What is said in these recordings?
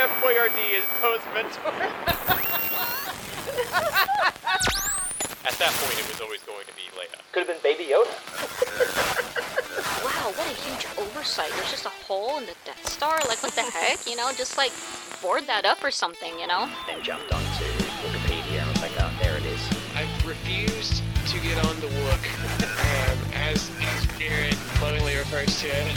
Chef Boyardee is Poe's mentor. At that point, it was always going to be Leia. Could have been Baby Yoda. Wow, what a huge oversight. There's just a hole in the Death Star. Like, what the heck? You know, just like board that up or something, you know? Then jumped onto Wikipedia and was like, oh, there it is. I refused to get on the Wook, um, as, as Jared lovingly refers to it.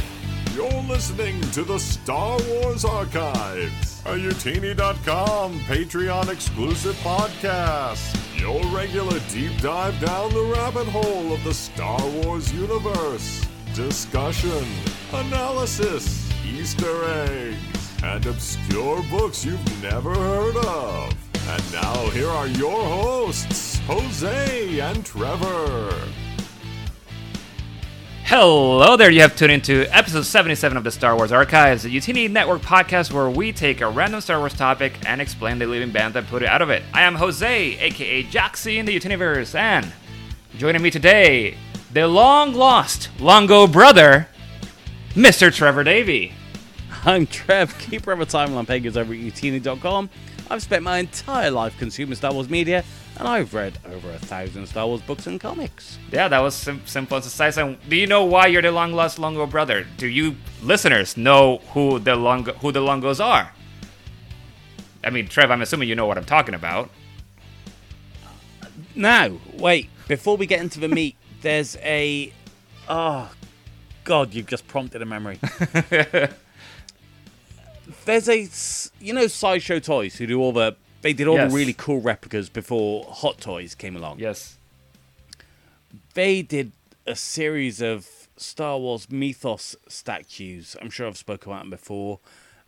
You're listening to the Star Wars Archives, a Youtini.com Patreon exclusive podcast. Your regular deep dive down the rabbit hole of the Star Wars universe. Discussion, analysis, Easter eggs, and obscure books you've never heard of. And now here are your hosts, Jose and Trevor. Hello there, you have tuned into episode 77 of the Star Wars Archives, a Youtini Network podcast where we take a random Star Wars topic and explain the living band that put it out of it. I am Jose, aka Joxy in the Youtiniverse, and joining me today, the long lost Longo brother, Mr. Trevor Davey. I'm Trev, keeper of a timeline pages over at youtini.com. I've spent my entire life consuming Star Wars media, and I've read over a thousand Star Wars books and comics. Yeah, that was sim- simple and concise. And do you know why you're the long lost Longo brother? Do you listeners know who the Longo who the Longos are? I mean, Trev, I'm assuming you know what I'm talking about. Now, wait, before we get into the meat, there's a. Oh, God, you've just prompted a memory. there's a You know, Sideshow Toys, who do all the. They did all Yes. the really cool replicas before Hot Toys came along. Yes. they did a series of Star Wars mythos statues. I'm sure I've spoken about them before.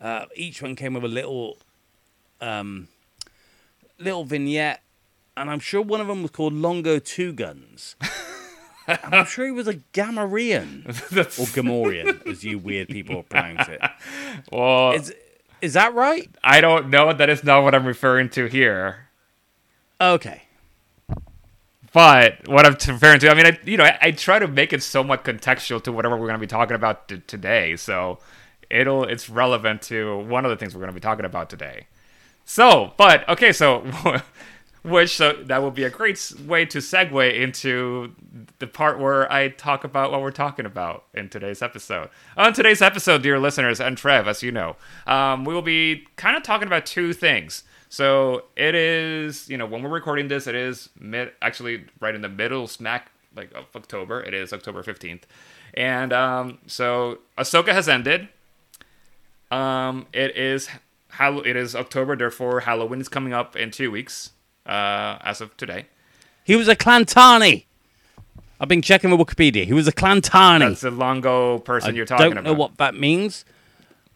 Uh, each one came with a little, um, little vignette, and I'm sure one of them was called Longo Two Guns. I'm sure he was a Gamorrean or Gamorrean, as you weird people pronounce it. Well, Is is that right? I don't know. That is not what I'm referring to here. Okay. But what I'm referring to, I mean, I, you know, I, I try to make it somewhat contextual to whatever we're going to be talking about t- today. So it'll it's relevant to one of the things we're going to be talking about today. So, but okay, so which so that will be a great way to segue into the part where I talk about what we're talking about in today's episode. On today's episode, dear listeners and Trev, as you know, um, we will be kind of talking about two things. So it is, you know, when we're recording this, it is mid, actually right in the middle smack like of October. It is October fifteenth, and um, so Ahsoka has ended. Um, it is it is October, therefore Halloween is coming up in two weeks, uh, as of today. He was a Clantani. I've been checking the Wikipedia. He was a Clantani. That's the Longo person I you're talking about. I don't know what that means,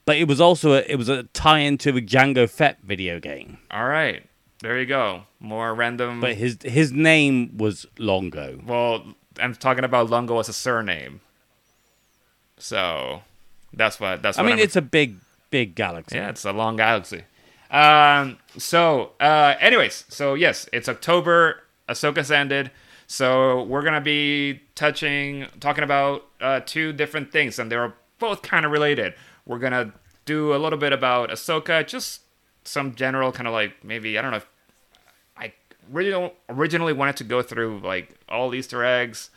but it was also a, it was a tie-in to the Jango Fett video game. All right, there you go. More random. But his his name was Longo. well, I'm talking about Longo as a surname. So that's what that's. I what mean, I'm- it's a big big galaxy. Yeah, it's a long galaxy. Um, so, uh, anyways, so yes, it's October. Ahsoka's ended. So we're gonna be touching, talking about uh, two different things, and they're both kind of related. We're gonna do a little bit about Ahsoka, just some general kind of like maybe I don't know. If, I original, originally wanted to go through like all Easter eggs,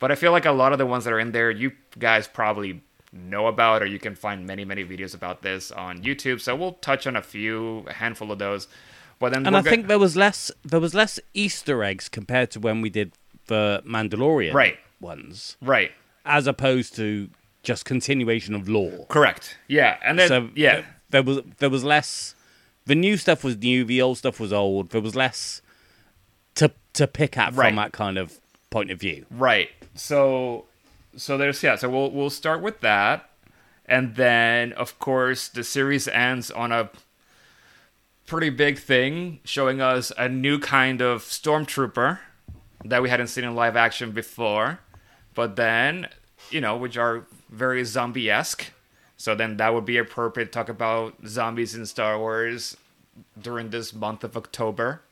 but I feel like a lot of the ones that are in there, you guys probably know about, or you can find many, many videos about this on YouTube. So we'll touch on a few, a handful of those. But then and I think there was less there was less Easter eggs compared to when we did the Mandalorian Right. ones, right, as opposed to just continuation of lore. correct, yeah, and then so yeah, th- there was there was less. The new stuff was new. The old stuff was old. There was less to to pick at Right. from that kind of point of view. Right. So so there's yeah, so we'll we'll start with that. And then of course the series ends on a pretty big thing showing us a new kind of stormtrooper that we hadn't seen in live action before. But then, you know, which are very zombie-esque. So then that would be appropriate to talk about zombies in Star Wars during this month of October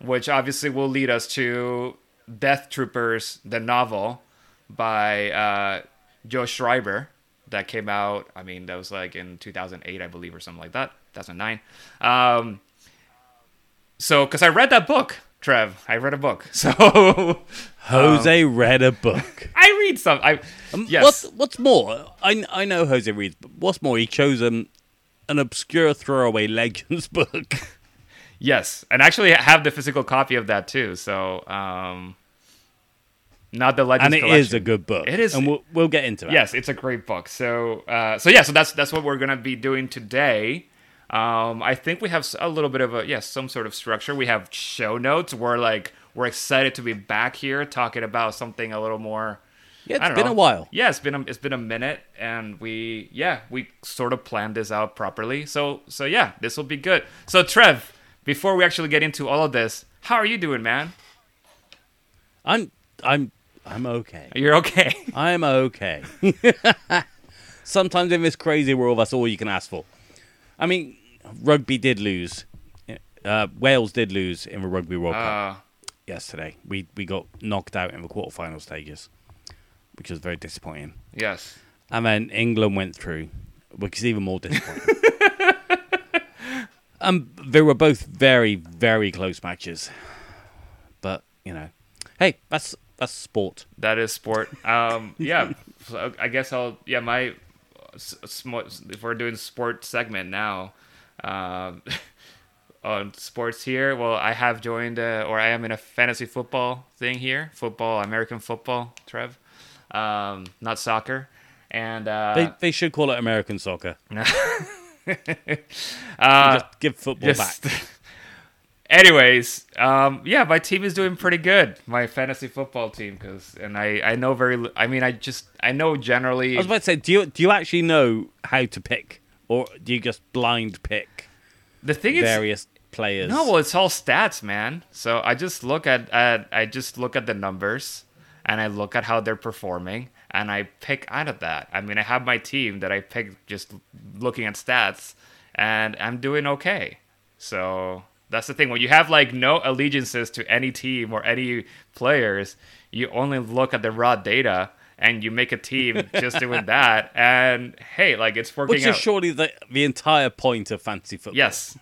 which obviously will lead us to Death Troopers, the novel by uh, Joe Schreiber, that came out. I mean, that was like in 2008, I believe, or something like that, 2009. Um, so, because I read that book, Trev, I read a book. So, Jose read a book. I read some. I Um, yes, What's what's more? I I know Jose reads, but what's more, he chose um, an obscure throwaway legends book. yes, and actually have the physical copy of that too. So, um, not the Legends and it collection. is a good book. It is- and we'll we'll get into it. Yes, it's a great book. So, uh, so yeah, so that's that's what we're gonna be doing today. Um, I think we have a little bit of a yes, some sort of structure. We have show notes. We're like we're excited to be back here talking about something a little more. yeah. it's been know. a while. Yeah, it's been a, it's been a minute, and we yeah we sort of planned this out properly. So so yeah, this will be good. So Trev, before we actually get into all of this, how are you doing, man? I'm I'm I'm okay. You're okay. I'm okay. Sometimes in this crazy world, that's all you can ask for. I mean, rugby did lose. Uh, Wales did lose in the Rugby World Cup Uh, yesterday. We we got knocked out in the quarterfinal stages, which was very disappointing. yes. And then England went through, which is even more disappointing. um, they were both very, very close matches. But you know, hey, that's that's sport. That is sport. Um, yeah, so I guess I'll. Yeah, my if we're doing sport segment now, um, on sports here. Well, I have joined, uh, or I am in a fantasy football thing here. Football, American football, Trev, um, not soccer, and uh, They they should call it American soccer. uh, Just give football just- back. Anyways, um, yeah, my team is doing pretty good. My fantasy football team, because and I I know very. I mean, I just I know generally. I was about to say, do you do you actually know how to pick, or do you just blind pick the thing is, various players? No, well, it's all stats, man. So I just look at, at I just look at the numbers and I look at how they're performing and I pick out of that. I mean, I have my team that I pick just looking at stats and I'm doing okay. So that's the thing. When you have like no allegiances to any team or any players, you only look at the raw data and you make a team just doing that. And hey, like it's working which out. is surely the the entire point of fantasy football. Yes.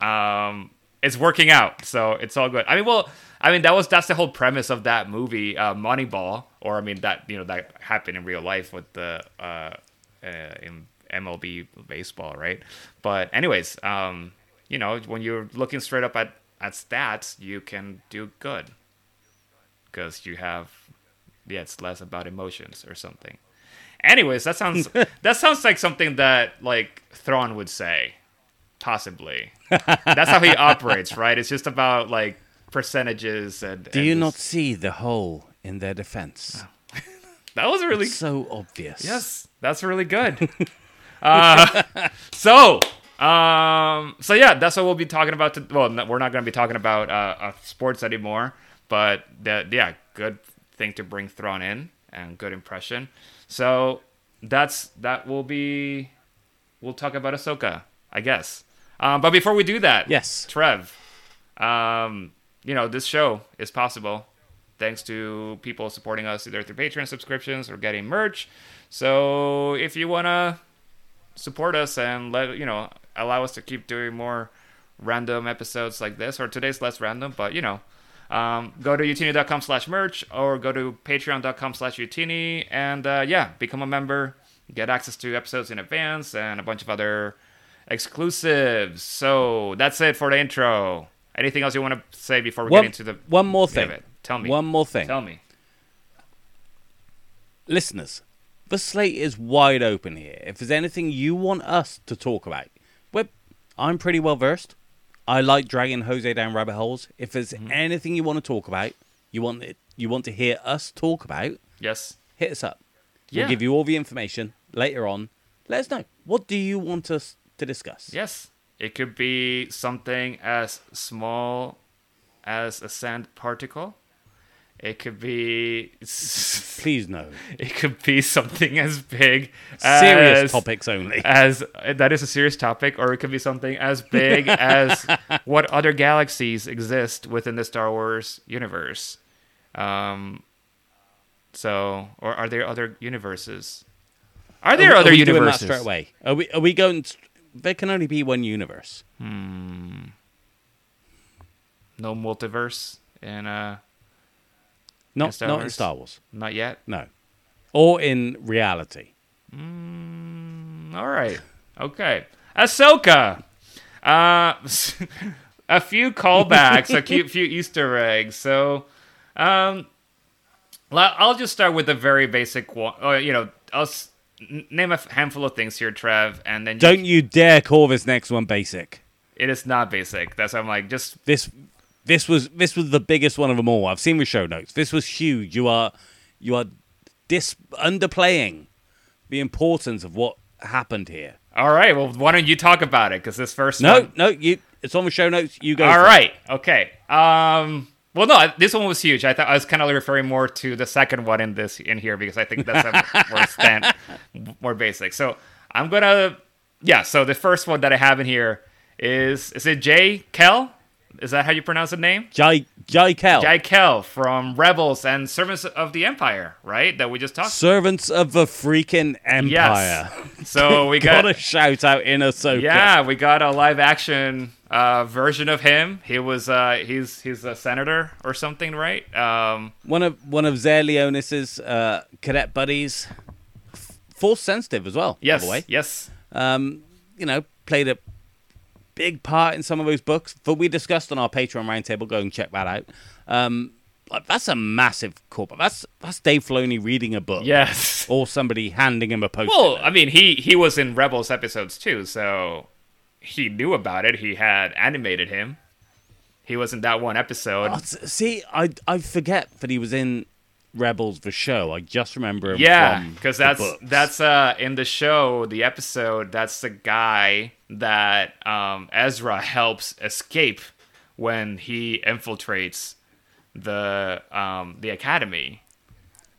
Um, it's working out, so it's all good. I mean, well, I mean that was that's the whole premise of that movie, uh, Moneyball, or I mean that you know that happened in real life with the uh, uh, in MLB baseball, right? But anyways, um, you know, when you're looking straight up at at stats, you can do good because you have yeah, it's less about emotions or something. Anyways, that sounds that sounds like something that like Thrawn would say, possibly. That's how he operates, right? It's just about like percentages and. Do and you not see the hole in their defense? That was really so obvious. yes. That's really good. uh, so. Um. So yeah, that's what we'll be talking about. To, well, no, we're not going to be talking about uh, uh, sports anymore, but the, yeah, good thing to bring Thrawn in and good impression. So that's that will be. We'll talk about Ahsoka, I guess. Um, but before we do that, Yes. Trev, um, you know this show is possible thanks to people supporting us either through Patreon subscriptions or getting merch. So if you wanna support us and let you know allow us to keep doing more random episodes like this or today's less random but you know um, go to youtini.com slash merch or go to patreon.com slash youtini and uh, yeah become a member get access to episodes in advance and a bunch of other exclusives so that's it for the intro anything else you want to say before we One, get into the one more thing. it? tell me One more thing. tell me Listeners, the slate is wide open here. If there's anything you want us to talk about, well, I'm pretty well versed. I like dragging Jose down rabbit holes. If there's Mm-hmm. anything you want to talk about, you want it, you want to hear us talk about, yes hit us up. Yeah. We'll give you all the information later on. Let us know. What do you want us to discuss? Yes. It could be something as small as a sand particle. It could be Please no. it could be something as big Serious as, topics only. as that is a serious topic or it could be something as big as what other galaxies exist within the Star Wars universe. Um so or are there other universes? Are there are other we doing that universes? straight away? Are we? Are we going? st- There can only be one universe. No multiverse in uh Not not in Star Wars. not yet. No, or in reality. All right. Okay. Ahsoka. Uh, a few callbacks, a few, few Easter eggs. So, um, I'll just start with a very basic one. Or, you know, I'll name a handful of things here, Trev, and then you- Don't you dare call this next one basic. It is not basic. That's why I'm like, just This this was this was the biggest one of them all. I've seen the show notes. This was huge. You are you are dis underplaying the importance of what happened here. all right. Well, why don't you talk about it? Because this first No, one, no, you. It's on the show notes. You go. All right. it. Okay. Um. Well, no, this one was huge. I thought I was kind of referring more to the second one in this in here because I think that's a more stand more basic. So I'm gonna yeah. So the first one that I have in here is is it Jay Kell? Is that how you pronounce the name? Jai Jai Kell. Jay Kell from Rebels and Servants of the Empire, right? That we just talked. Servants of the freaking empire. Yes. So we got Got a shout out in a Ahsoka. Yeah, we got a live action uh, version of him. He was uh, he's he's a senator or something, right? Um, One of one of Zare Leonis's uh, cadet buddies, force sensitive as well. yes, By the way, yes, um, you know, played a big part in some of those books that we discussed on our Patreon roundtable. Go and check that out. Um, like, that's a massive corporate. That's that's Dave Filoni reading a book. yes. Or somebody handing him a post. Well, I mean, he he was in Rebels episodes too, so he knew about it. He had animated him. He was in that one episode. Oh, see, I I forget that he was in Rebels the show. I just remember him. Yeah, because that's that's uh in the show, the episode. That's the guy that um, Ezra helps escape when he infiltrates the um, the academy.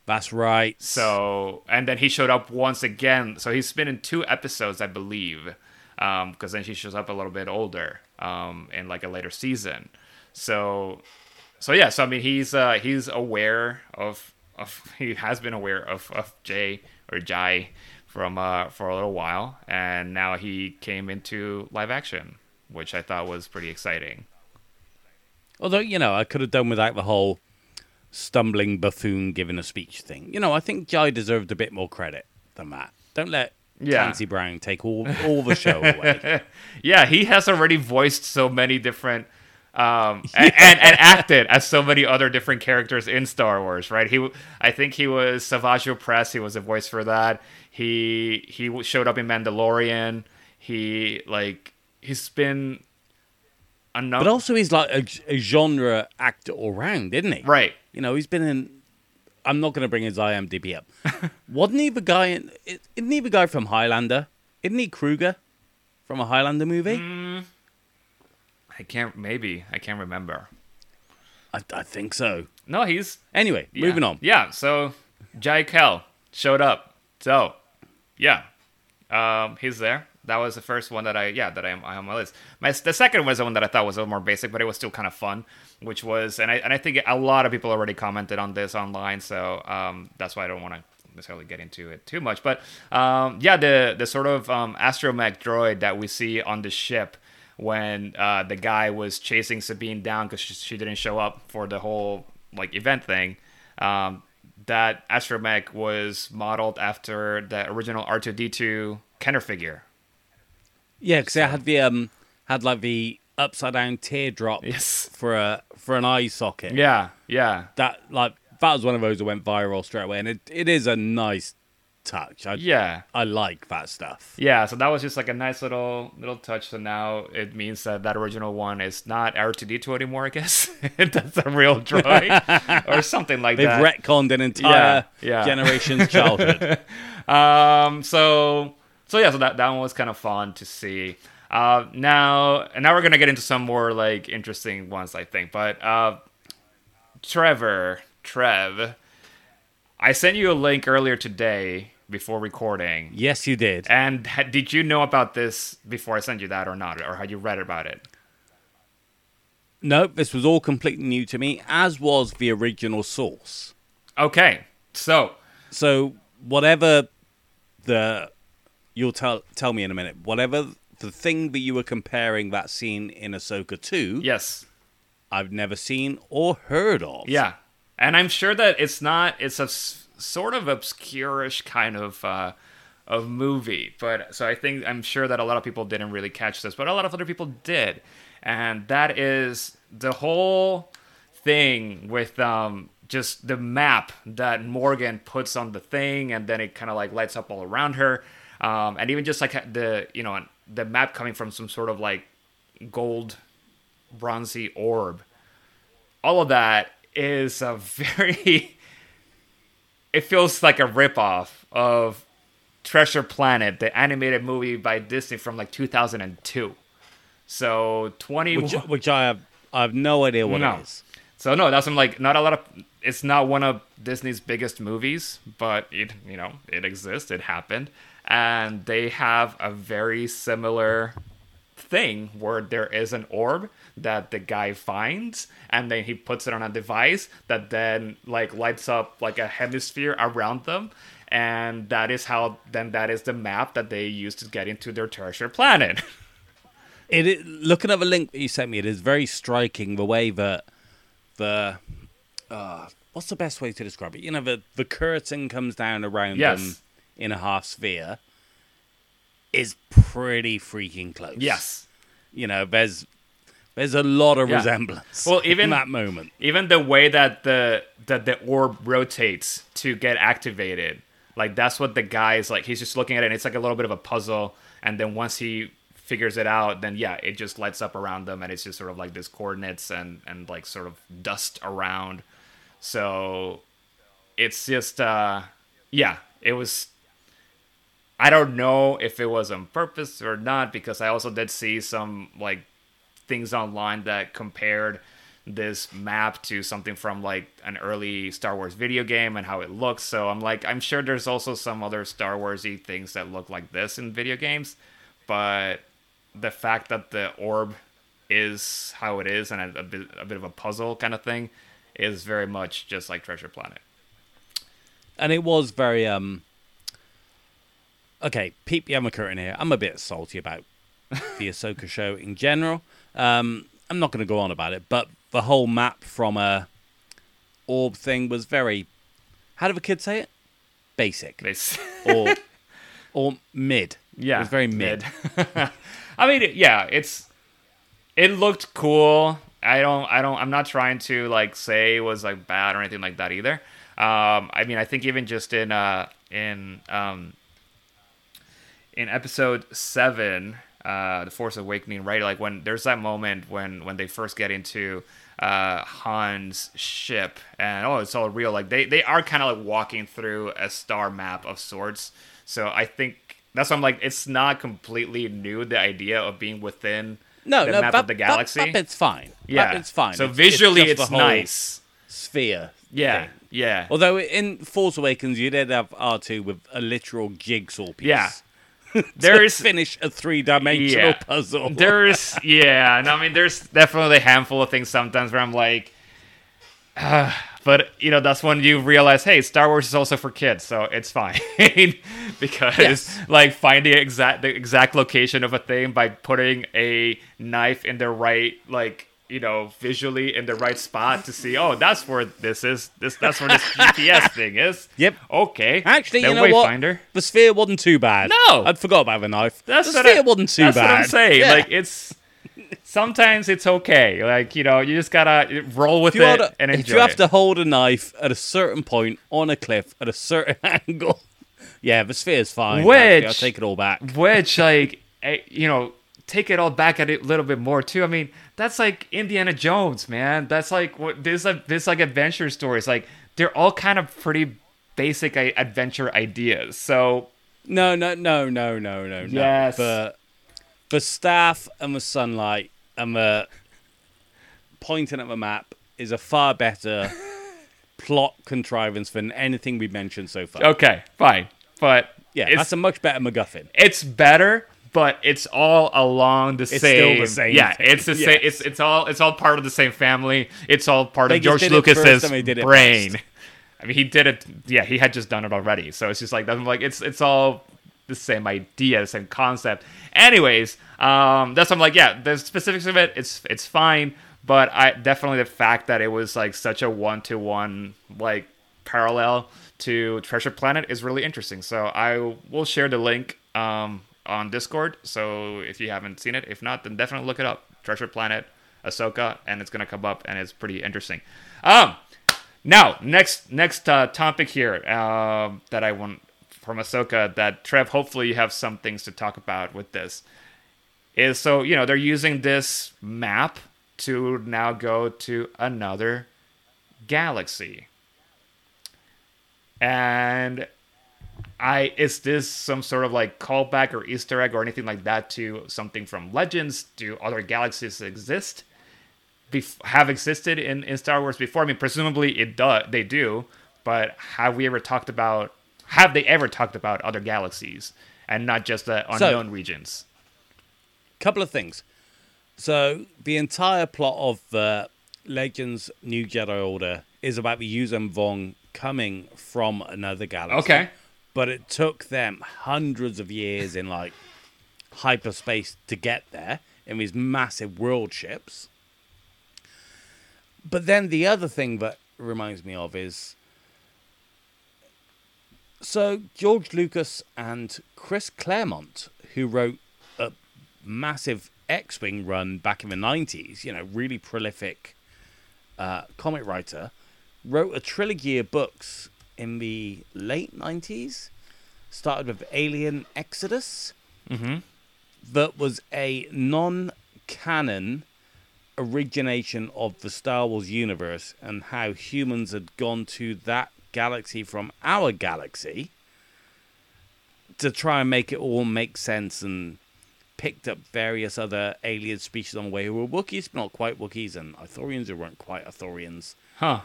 that's right. So and then he showed up once again. So he's been in two episodes, I believe, because then she shows up a little bit older um, in like a later season. So so yeah, so I mean he's uh, he's aware of of he has been aware of of Jay or Jai from uh, for a little while, and now he came into live action, which I thought was pretty exciting. Although, you know, I could have done without the whole stumbling buffoon giving a speech thing. You know, I think Jai deserved a bit more credit than that. Don't let Yeah. Clancy Brown take all, all the show away. yeah, he has already voiced so many different um, and, and, and acted as so many other different characters in Star Wars, right? He, I think he was Savage Opress. He was a voice for that. He he showed up in Mandalorian. He like he's been a number. but also, he's like a, a genre actor all round, isn't he? right. You know, he's been in. I'm not going to bring his IMDb up. Wasn't he the guy in. Isn't he the guy from Highlander? Isn't he Kruger from a Highlander movie? Mm. I can't. Maybe I can't remember. I, I think so. No, he's Anyway, Yeah. moving on. Yeah, so Jai Kell showed up. So, yeah, um, he's there. That was the first one that I yeah that I am on my list. My the second was the one that I thought was a little more basic, but it was still kind of fun. Which was and I and I think a lot of people already commented on this online, so um, that's why I don't want to necessarily get into it too much. But um, yeah, the the sort of um, astromech droid that we see on the ship when uh, the guy was chasing Sabine down because she, she didn't show up for the whole like event thing. Um, that astromech was modeled after the original R2D2 Kenner figure. Yeah, because it had the um had like the upside down teardrop Yes. for a for an eye socket. Yeah, yeah, that like that was one of those that went viral straight away, and it, it is a nice touch. I yeah, I like that stuff. yeah. So that was just like a nice little little touch. So now it means that that original one is not R2D2 anymore. I guess that's a real droid or something like that. They've retconned an entire Yeah, yeah. generation's childhood. Um, so so yeah, so that that one was kind of fun to see. Uh, now and now we're gonna get into some more like interesting ones, I think. But uh, Trevor, Trev, I sent you a link earlier today before recording. yes, you did. And ha- did you know about this before I sent you that or not, or had you read about it? No, this was all completely new to me, as was the original source. Okay, so So whatever the you'll tell tell me in a minute. Whatever the thing that you were comparing that scene in Ahsoka to, Yes. I've never seen or heard of. Yeah, and I'm sure that it's not. It's a sort of obscure-ish kind of uh, of movie, but so I think I'm sure that a lot of people didn't really catch this, but a lot of other people did, and that is the whole thing with um just the map that Morgan puts on the thing, and then it kind of like lights up all around her, um, and even just like the you know the map coming from some sort of like gold bronzy orb. All of that is a very it feels like a ripoff of treasure planet the animated movie by disney from like 2002 so 20 which, which I have I have no idea what No. it is. so no that's I'm like not a lot of it's not one of disney's biggest movies but it you know it exists it happened and they have a very similar thing where there is an orb that the guy finds and then he puts it on a device that then like lights up like a hemisphere around them and that is how then that is the map that they use to get into their treasure planet It, i- looking at the link that you sent me, it is very striking the way that the uh, what's the best way to describe it? You know, the the curtain comes down around Yes. them in a half sphere is pretty freaking close. yes you know, there's there's a lot of Yeah. resemblance. Well, even- in that moment, even the way that the that the orb rotates to get activated like that's what the guy is like he's just looking at it and it's like a little bit of a puzzle and then once he figures it out then yeah it just lights up around them and it's just sort of like this coordinates and and like sort of dust around so it's just uh yeah it was i don't know if it was on purpose or not because i also did see some like things online that compared this map to something from like an early Star Wars video game and how it looks. So I'm like, I'm sure there's also some other Star Warsy things that look like this in video games, but the fact that the orb is how it is and a, a bit a bit of a puzzle kind of thing is very much just like Treasure Planet. and it was very um. Okay, peep the curtain here. I'm a bit salty about the Ahsoka show in general. Um, I'm not going to go on about it, but the whole map from a orb thing was very. How do the kids say it? Basic s- or or mid. Yeah, it was very mid. I mean, yeah, it's it looked cool. I don't, I don't, I'm not trying to like say it was like bad or anything like that either. Um, I mean, I think even just in uh in um in episode seven, uh, the Force Awakening, right? Like when there's that moment when when they first get into uh Han's ship and oh it's all real like they they are kind of like walking through a star map of sorts so i think that's why i'm like it's not completely new the idea of being within No, the no, map that, of the galaxy That, that bit's fine. yeah that bit's fine. so It's- visually it's, the nice Sphere. yeah thing. yeah Although in Force Awakens you did have R two with a literal jigsaw piece. Yeah. there's finish a three dimensional Yeah. puzzle. there's yeah and i mean there's definitely a handful of things sometimes where i'm like but you know that's when you realize hey star wars is also for kids so it's fine because Yes. like finding exact the exact location of a thing by putting a knife in the right like you know visually in the right spot to see oh that's where this is this that's where this gps thing is Yep. okay Actually, The you know what? The sphere wasn't too bad. No. I'd forgot about the knife. That's the sphere I, wasn't too that's bad. what I'm saying. Yeah. Like it's sometimes it's okay. Like you know, you just gotta roll with it a- and if enjoy you have it. to hold a knife at a certain point on a cliff at a certain angle, yeah, the sphere's fine. Which- Actually, I'll take it all back. Which like eh, you know, take it all back at it a little bit more too. I mean, that's like Indiana Jones, man. That's like what this like this like adventure stories. Like they're all kind of pretty basic adventure ideas. So No, no, no, no, no, no, no. Yes. The the staff and the sunlight and the pointing at the map is a far better plot contrivance than anything we've mentioned so far. okay, fine, but yeah, it's, that's a much better MacGuffin. it's better, but it's all along the still same. the same Yeah, thing. it's the same. It's it's all it's all part of the same family. It's all part They of George Lucas's brain. I mean, he did it. Yeah, he had just done it already. So it's just like I'm like it's it's all the same idea, the same concept. Anyways, um, that's I'm like, yeah, the specifics of it, it's it's fine, but I definitely the fact that it was like such a one to one like parallel to Treasure Planet is really interesting. So I will share the link um, on Discord. So if you haven't seen it, if not, then definitely look it up. Treasure Planet, Ahsoka, and it's gonna come up, and it's pretty interesting. Um, now next next uh, topic here um that I want from Ahsoka that Trev, hopefully you have some things to talk about with this. Is so you know they're using this map to now go to another galaxy. And I is this some sort of like callback or Easter egg or anything like that to something from Legends? Do other galaxies exist? Bef- have existed in, in Star Wars before? I mean, presumably it do they do, but have we ever talked about? Have they ever talked about other galaxies and not just the So- unknown regions? couple of things. So the entire plot of uh, Legends New Jedi Order is about the Yuuzhan Vong coming from another galaxy. Okay. But it took them hundreds of years in like hyperspace to get there in these massive world ships. But then the other thing that reminds me of is so George Lucas and Chris Claremont, who wrote a massive X-wing run back in the '90s, you know, really prolific uh, comic writer, wrote a trilogy of books in the late '90s. Started with Alien Exodus, mm-hmm. that was a non-canon origination of the Star Wars universe and how humans had gone to that galaxy from our galaxy to try and make it all make sense and picked up various other alien species on the way who were Wookiees, but not quite Wookiees, and Ithorians who weren't quite Ithorians Huh.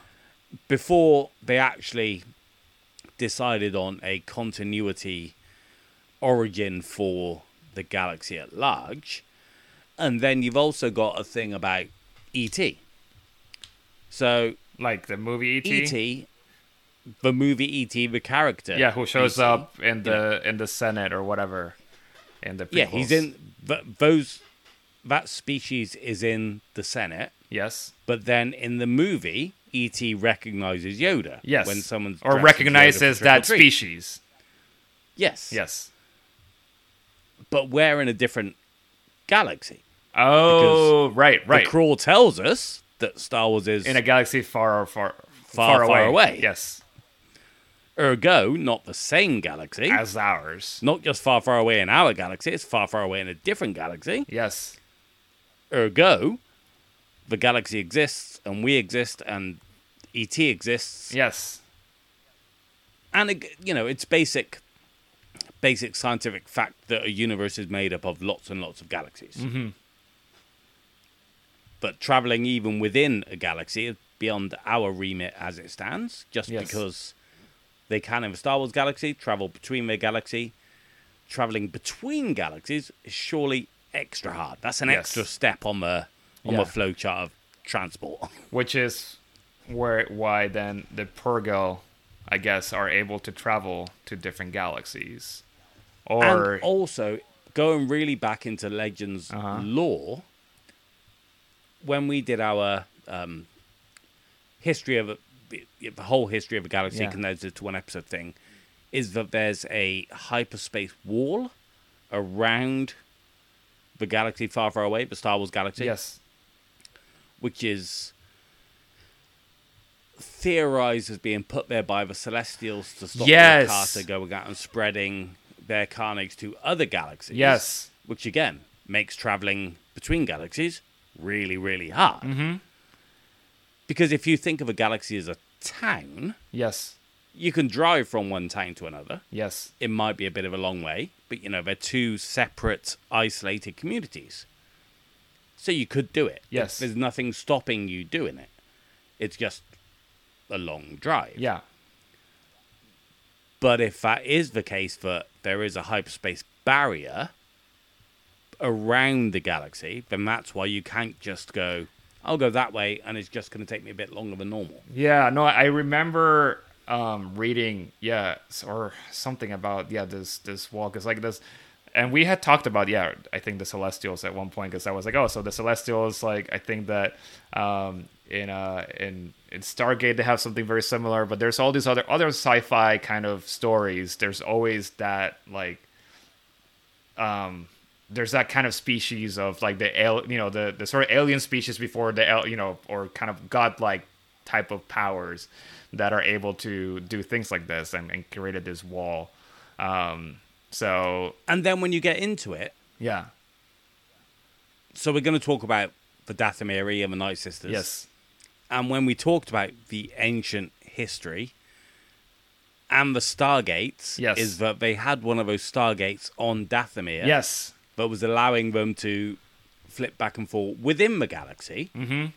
before they actually decided on a continuity origin for the galaxy at large. And then you've also got a thing about E.T. So, Like the movie E.T. E.T., the movie E.T., the character. Yeah, who shows E.T., up in the in the Senate or whatever, in the Yeah, he's in. th- Those. That species is in the Senate. Yes, But then in the movie, E.T. recognizes Yoda. yes. When someone's or recognizes that species. Yes. Yes. But we're in a different galaxy. Oh, right, right. The crawl tells us that Star Wars is in a galaxy far, far, Far, far away. Yes, ergo not the same galaxy. as ours. not just far, far away in our galaxy. It's far, far away in a different galaxy. Yes, Ergo, the galaxy exists and we exist and ET exists. yes, And it, you know, it's basic, basic scientific fact that a universe is made up of lots and lots of galaxies. Mm-hmm. But traveling even within a galaxy is beyond our remit as it stands, just Yes. because they can in the Star Wars galaxy travel between their galaxy. Traveling between galaxies is surely extra hard. That's an Yes. extra step on the on Yeah. the flowchart of transport. which is where why then the Purrgil, I guess, are able to travel to different galaxies, or and also going really back into legends Uh-huh. lore when we did our um, history of a, the whole history of a galaxy Yeah. condensed into one episode thing is that there's a hyperspace wall around the galaxy far far away the star wars galaxy yes, which is theorized as being put there by the Celestials to stop Yes. the Carter going out and spreading their carnage to other galaxies. yes, Which again makes traveling between galaxies really, really hard. mm-hmm. Because if you think of a galaxy as a town, yes, you can drive from one town to another. yes, It might be a bit of a long way, but you know, they're two separate, isolated communities. So you could do it. Yes. There's nothing stopping you doing it. It's just a long drive. yeah, But if that is the case that there is a hyperspace barrier around the galaxy, then that's why you can't just go, I'll go that way and it's just going to take me a bit longer than normal. yeah. No, I remember um reading yeah or something about yeah this this wall because like this and we had talked about yeah i think the celestials at one point because i was like oh so the celestials like i think that um in uh in in stargate they have something very similar but there's all these other other sci-fi kind of stories. There's always that like um there's that kind of species of like the al- you know the the sort of alien species before the al- you know or kind of godlike type of powers that are able to do things like this and, and created this wall. Um so And then when you get into it, yeah so we're going to talk about the Dathomiri and the Night Sisters. yes And when we talked about the ancient history and the Stargates, Yes. is that they had one of those Stargates on Dathomir. yes But was allowing them to flip back and forth within the galaxy. mm-hmm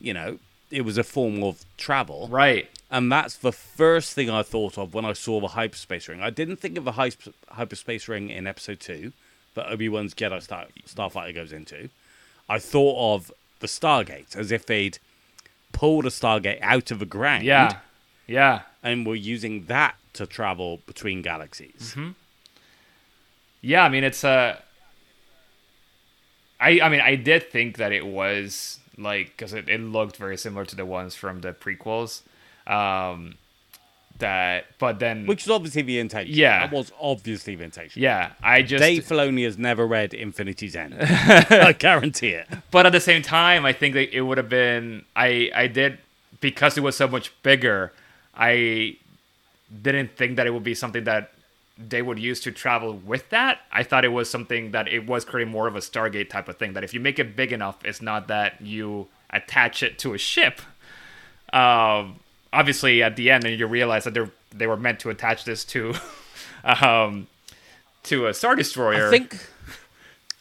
You know, it was a form of travel. right And that's the first thing I thought of when I saw the hyperspace ring. I didn't think of the hyper- hyperspace ring in episode two that Obi Wan's Jedi Star- Starfighter goes into. I thought of the Stargate as if they'd pulled a Stargate out of the ground yeah yeah and were using that to travel between galaxies. Yeah, I mean it's Uh, I I mean I did think that it was like because it, it looked very similar to the ones from the prequels. Um, that but then Which is obviously the intention. Yeah. That was obviously the intention. yeah, I just Dave Filoni has never read Infinity's End. I guarantee it. but at the same time, I think that it would have been I I did because it was so much bigger. I didn't think that it would be something that they would use to travel with that. I thought it was something that it was creating more of a Stargate type of thing. That if you make it big enough, it's not that you attach it to a ship. Um, obviously, at the end, and you realize that they they were meant to attach this to, um, to a star destroyer. I think.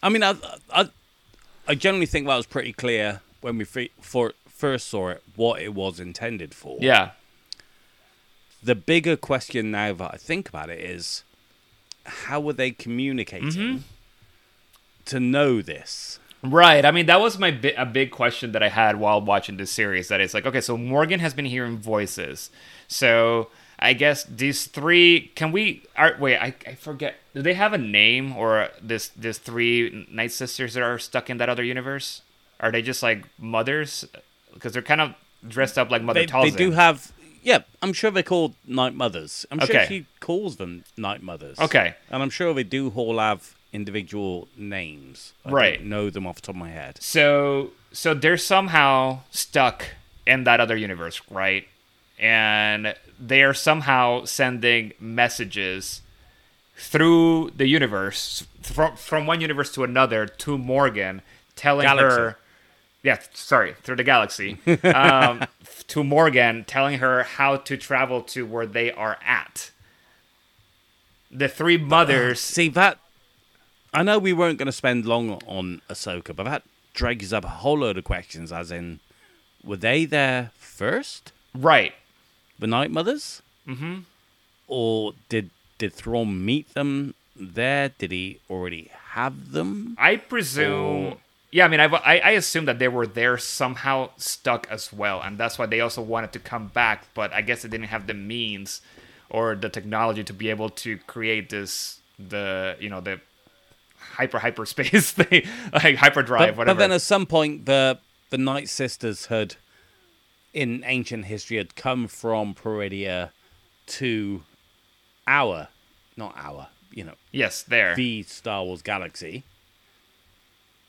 I mean, I, I, I generally think that was pretty clear when we for, first saw it what it was intended for. Yeah. The bigger question now that I think about it is, how were they communicating Mm-hmm. to know this? Right. I mean, that was my bi- a big question that I had while watching this series. That it's like, okay, so Morgan has been hearing voices. So I guess these three can we? Are, wait, I, I forget. Do they have a name or this this three night sisters that are stuck in that other universe? Are they just like mothers? Because they're kind of dressed up like Mother They, Talzin. they do have. Yeah, I'm sure they're called night mothers. I'm sure she calls them night mothers. Okay. And I'm sure they do all have individual names. I Right. Don't know them off the top of my head. So so they're somehow stuck in that other universe, right? And they are somehow sending messages through the universe from from one universe to another to Morgan, telling Galaxy. her, yeah, sorry, through the galaxy, um, to Morgan, telling her how to travel to where they are at. The three mothers, See that? I know we weren't going to spend long on Ahsoka, but that drags up a whole load of questions. As in, were they there first, right? the Night Mothers, mm-hmm. or did did Thrawn meet them there? Did he already have them? I presume. Or- Yeah, I mean, I, I I assume that they were there somehow stuck as well, and that's why they also wanted to come back. But I guess they didn't have the means or the technology to be able to create this the you know the hyper hyperspace thing like hyperdrive But, whatever. but then at some point, the the Night Sisters had, in ancient history, had come from Peridea to our, not our, you know, yes, there. the Star Wars galaxy.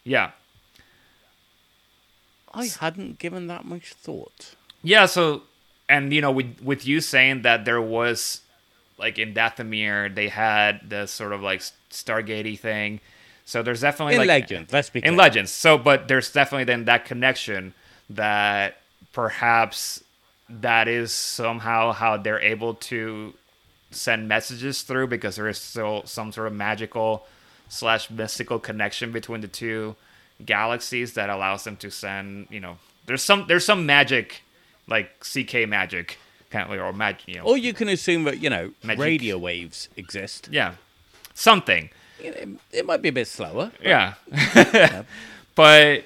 yeah, I hadn't given that much thought. yeah. So and you know with with you saying that there was like in Dathomir they had the sort of like Stargatey thing. So there's definitely In like Legend, let's be in clear. legends so but there's definitely then that connection that perhaps that is somehow how they're able to send messages through because there is still some sort of magical slash mystical connection between the two galaxies that allows them to send you know there's some there's some magic like ck magic of or magic you know Or you can assume that, you know, Magic. radio waves exist. yeah something It, it might be a bit slower. Yeah. but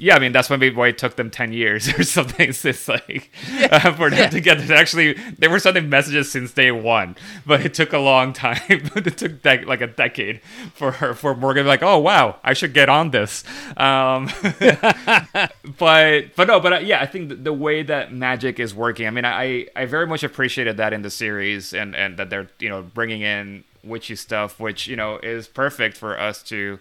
Yeah, I mean that's maybe why it took them ten years or something. It's just like uh, for them to get it. Actually, they were sending messages since day one, but it took a long time. it took dec- like a decade for her for Morgan to be like, oh wow, I should get on this. Um, but but no, but uh, yeah, I think the, the way that magic is working. I mean, I I very much appreciated that in the series, and and that they're you know bringing in witchy stuff, which you know is perfect for us to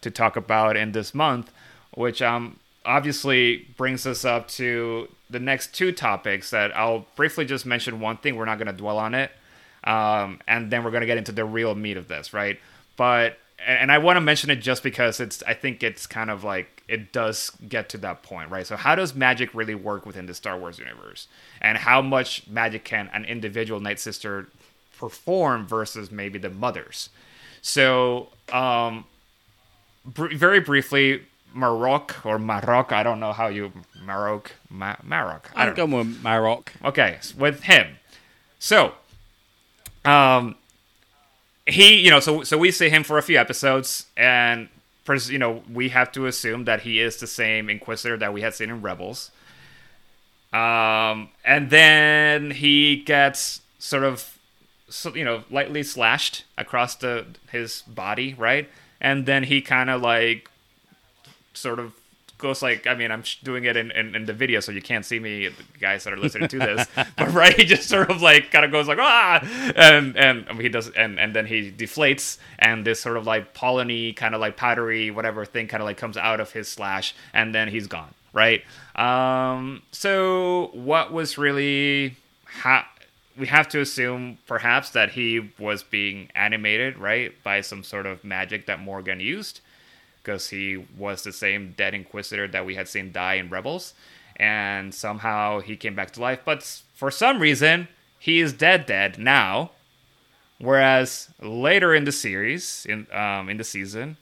to talk about in this month, which um obviously brings us up to the next two topics that I'll briefly just mention one thing. We're not going to dwell on it, um, and then we're going to get into the real meat of this, right? But and I want to mention it just because it's I think it's kind of like it does get to that point, right? So how does magic really work within the Star Wars universe, and how much magic can an individual Night Sister perform versus maybe the mothers? So um, br- very briefly, Maroc or Maroc, I don't know how you Maroc, Ma- Marrok. I I'm don't know. going with Marrok. Okay, with him. So, um, he, you know, so so we see him for a few episodes, and pres- you know, we have to assume that he is the same Inquisitor that we had seen in Rebels. Um, and then he gets sort of, you know, lightly slashed across the his body, right? And then he kind of like sort of goes like I mean I'm doing it in, in, in the video so you can't see me the guys that are listening to this. But right he just sort of like kind of goes like ah! And and he does and and then he deflates and this sort of like polleny kind of like powdery whatever thing kind of like comes out of his slash and then he's gone right? Um so what was really ha- we have to assume perhaps that he was being animated right by some sort of magic that Morgan used because he was the same dead Inquisitor that we had seen die in Rebels, and somehow he came back to life. But for some reason, he is dead, dead now. Whereas later in the series, in um, in the season,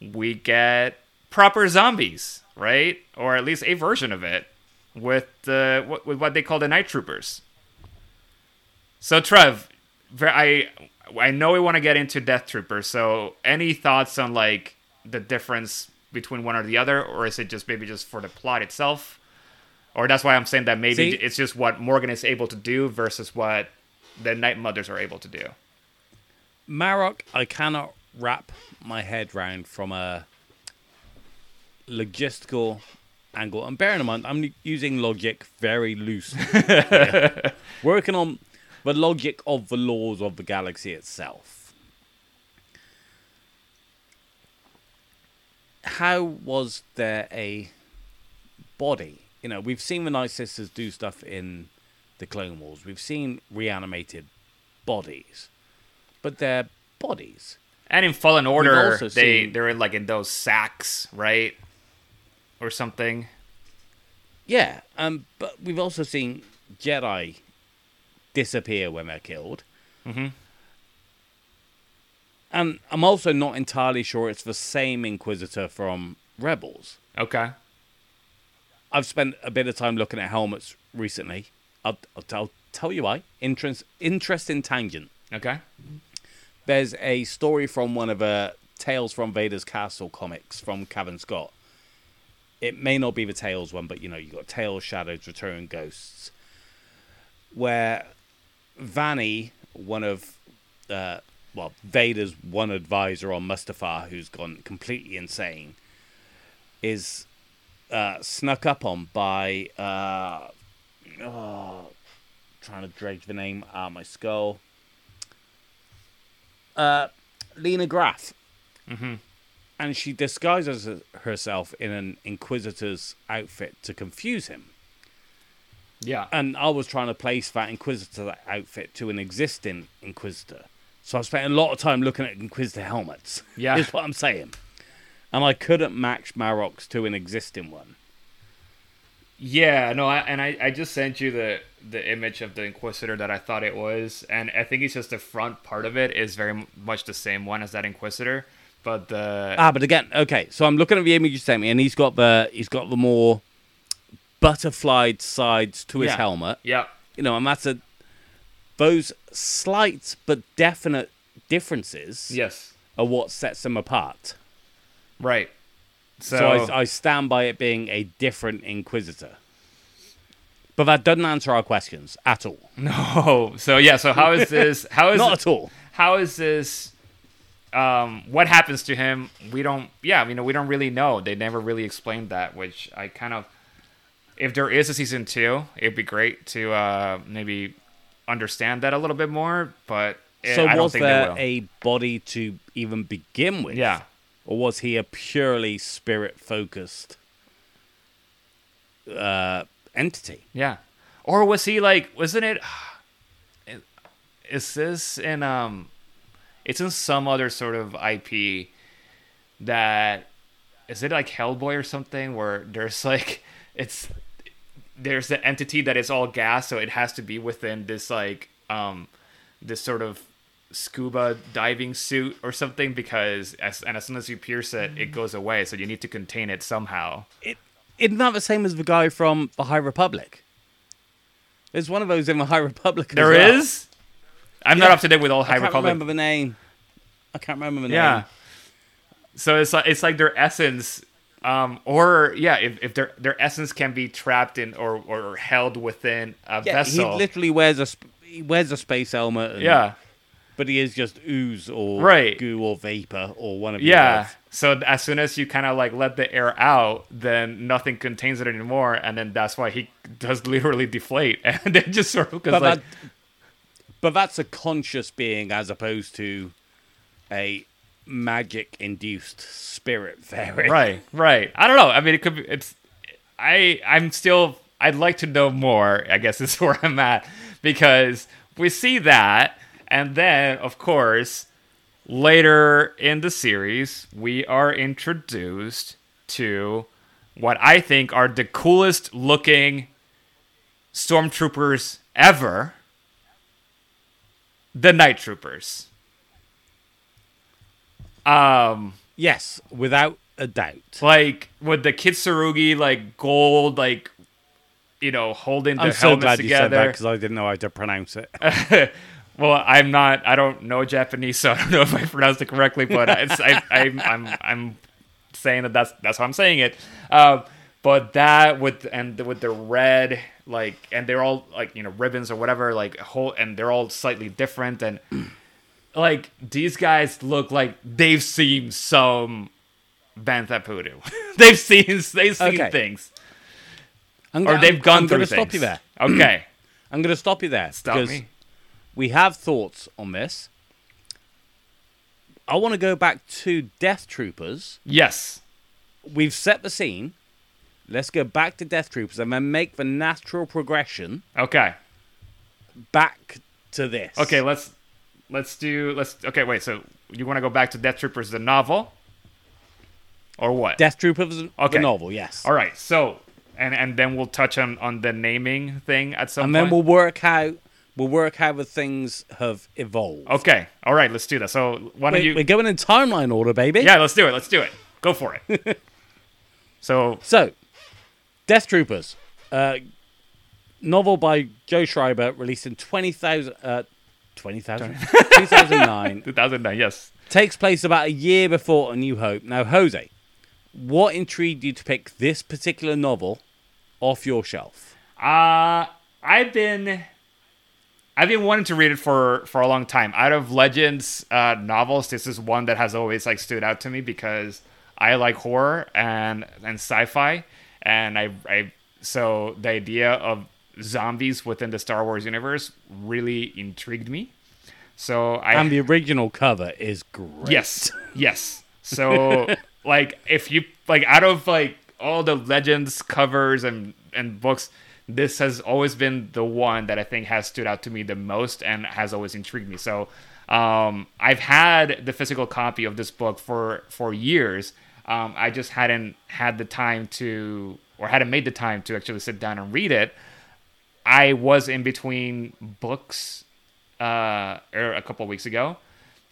we get proper zombies, right? Or at least a version of it with the with what they call the Night Troopers. So Trev, I I know we want to get into Death Troopers. So any thoughts on like the difference between one or the other, or is it just maybe just for the plot itself? Or that's why I'm saying that maybe See- it's just what Morgan is able to do versus what the Night Mothers are able to do. Marrok, I cannot wrap my head round from a logistical angle. And bearing in mind, I'm using logic very loose. Working on the logic of the laws of the galaxy itself. How was there a body? You know, we've seen the Night Sisters do stuff in the Clone Wars. We've seen reanimated bodies, but they're bodies. And in Fallen Order, they seen- they're in like in those sacks, right, or something. Yeah, um, but we've also seen Jedi disappear when they're killed. Mhm. And I'm also not entirely sure it's the same Inquisitor from Rebels. Okay. I've spent a bit of time looking at helmets recently. I'll, I'll, I'll tell you why. Interest, interesting tangent. Okay. There's a story from one of the Tales from Vader's Castle comics from Cavan Scott. It may not be the Tales one, but you know, you've got Tales, Shadows, Return, Ghosts, where Vaneé, one of, uh, well, Vader's one advisor on Mustafar, who's gone completely insane, is uh, snuck up on by, uh, oh, trying to dredge the name out of my skull uh, Lina Graf. Mm-hmm. And she disguises herself in an Inquisitor's outfit to confuse him. Yeah. And I was trying to place that Inquisitor outfit to an existing Inquisitor. So I spent a lot of time looking at Inquisitor helmets. Yeah. Is what I'm saying. And I couldn't match Marrok's to an existing one. Yeah, no, I, and I, I just sent you the the image of the Inquisitor that I thought it was, and I think it's just the front part of it is very much the same one as that Inquisitor, but the Ah, but again, okay. So I'm looking at the image you sent me, and he's got the he's got the more butterflied sides to his Yeah. helmet. yeah, you know, and that's a those slight but definite differences yes, are what sets them apart. right. So, So, I, I stand by it being a different Inquisitor. But that doesn't answer our questions at all. no. So yeah. So how is this? How is Not at all. how is this um what happens to him we don't yeah you know we don't really know they never really explained that which i kind of if there is a season two it'd be great to uh maybe understand that a little bit more but eh, So i don't was think there a body to even begin with? yeah Or was he a purely spirit focused uh, entity? yeah or was he like wasn't it is this in um it's in some other sort of ip that is it like hellboy or something where there's like it's there's the entity that is all gas so it has to be within this like um this sort of scuba diving suit or something because as and as soon as you pierce it it goes away so you need to contain it somehow It, isn't that the same as the guy from the High Republic? There's one of those in the High Republic. There as is. i'm not up to date with all High Republic. I can't republic remember the name. I can't remember the Yeah. name. So it's like it's like their essence, um, or yeah, if, if their their essence can be trapped in or or held within a Yeah, vessel. he literally wears a he wears a space helmet. And, yeah, but he is just ooze or Right. goo or vapor or one of yeah. So as soon as you kind of like let the air out, then nothing contains it anymore, and then that's why he does literally deflate, and then just sort of because like that, but that's a conscious being as opposed to a magic induced spirit fairy. right, right. I don't know. I mean, it could be. It's. I I'm still. I'd like to know more. I guess is where I'm at because we see that, and then of course later in the series we are introduced to what I think are the coolest looking stormtroopers ever. The night troopers. Um Yes, without a doubt. like with the Kitsurugi like gold like you know holding the I'm so helmets glad you said that together. because I didn't know how to pronounce it. well, I'm not. I don't know Japanese, so I don't know if I pronounced it correctly. But it's I, I'm I'm I'm saying that that's that's how I'm saying it. Uh, but that with and with the red like and they're all like you know ribbons or whatever like whole and they're all slightly different and like these guys look like they've seen some Bantha Poodoo. they've seen they've seen Okay. things I'm or they've I'm- gone I'm through gonna things. stop you there. Okay, I'm going to stop you there stop because me. we have thoughts on this. I want to go back to Death Troopers. Yes. We've set the scene. Let's go back to Death Troopers and then make the natural progression Okay. back to this. Okay, let's let's do let's okay, wait, so you want to go back to Death Troopers the novel? Or what? Death Troopers, Okay. the novel, yes. All right. So, and and then we'll touch on on the naming thing at some and point. then we'll work how we'll work how the things have evolved. Okay. All right, let's do that. So, why don't Wait, you We're going in timeline order, baby. Yeah, let's do it. Let's do it. Go for it. so, So, Death Troopers, uh, novel by Joe Schreiber, released in 20,000, uh, 20,000? 2009, 2009, yes. takes place about a year before A New Hope. Now, Jose, what intrigued you to pick this particular novel off your shelf? Uh I've been I've been wanting to read it for for a long time. Out of Legends uh, novels, this is one that has always like stood out to me because I like horror and and sci-fi, and I I so the idea of zombies within the Star Wars universe really intrigued me. So I And the original cover is great. Yes. Yes. So like if you like out of like all the legends covers and and books this has always been the one that I think has stood out to me the most and has always intrigued me. So um I've had the physical copy of this book for for years. Um I just hadn't had the time to or hadn't made the time to actually sit down and read it. I was in between books uh, er, a couple of weeks ago,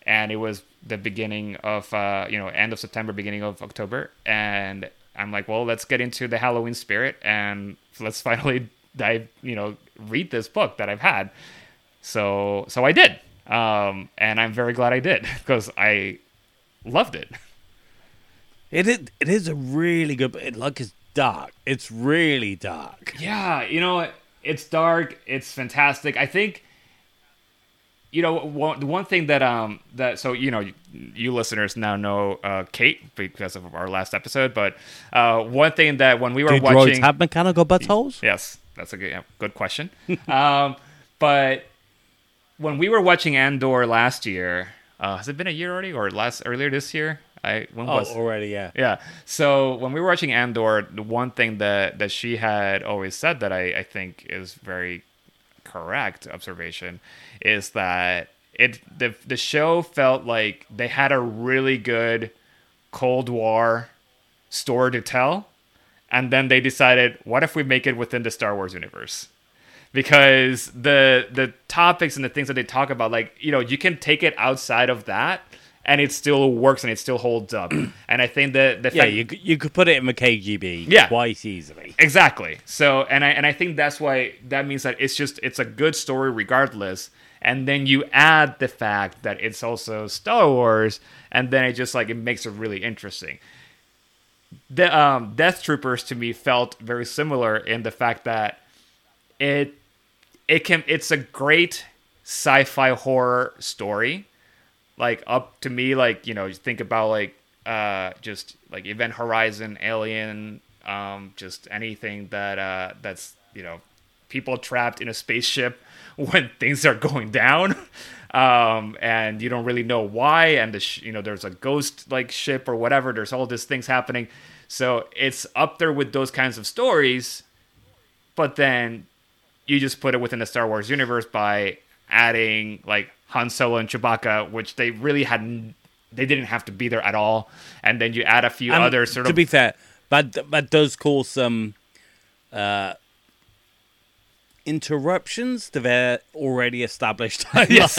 and it was the beginning of uh, you know end of September, beginning of October, and I'm like, well, let's get into the Halloween spirit and let's finally dive, you know, read this book that I've had. So so I did, um, and I'm very glad I did because I loved it. It is. It is a really good. It, like it's dark. It's really dark. Yeah, you know, it's dark. It's fantastic. I think, you know, one, the one thing that um that so you know you, you listeners now know uh, Kate because of our last episode, but uh, one thing that when we were Do watching, have mechanical buttholes? yes, that's a good good question. um, but when we were watching Andor last year, uh, has it been a year already or last earlier this year? I when Oh, was already, yeah. yeah. So when we were watching Andor, the one thing that that she had always said that I, I think is very correct observation is that it the the show felt like they had a really good Cold War story to tell, and then they decided, what if we make it within the Star Wars universe? Because the the topics and the things that they talk about, like you know, you can take it outside of that, and it still works and it still holds up. and I think that the Yeah, fact, you you could put it in the KGB Yeah. quite easily. Exactly. So, and I and I think that's why that means that it's just it's a good story regardless. And then you add the fact that it's also Star Wars, and then it just like it makes it really interesting. The um, Death Troopers to me felt very similar in the fact that it it can it's a great sci-fi horror story like up to me like you know you think about like uh just like event horizon alien um just anything that uh that's you know people trapped in a spaceship when things are going down. Um and you don't really know why and the sh- you know there's a ghost like ship or whatever there's all these things happening. So it's up there with those kinds of stories but then you just put it within the Star Wars universe by adding like Han Solo and Chewbacca, which they really hadn't. They didn't have to be there at all, and then you add a few And other sort to of be fair, that that does cause some uh, interruptions to their already established timeline. yes,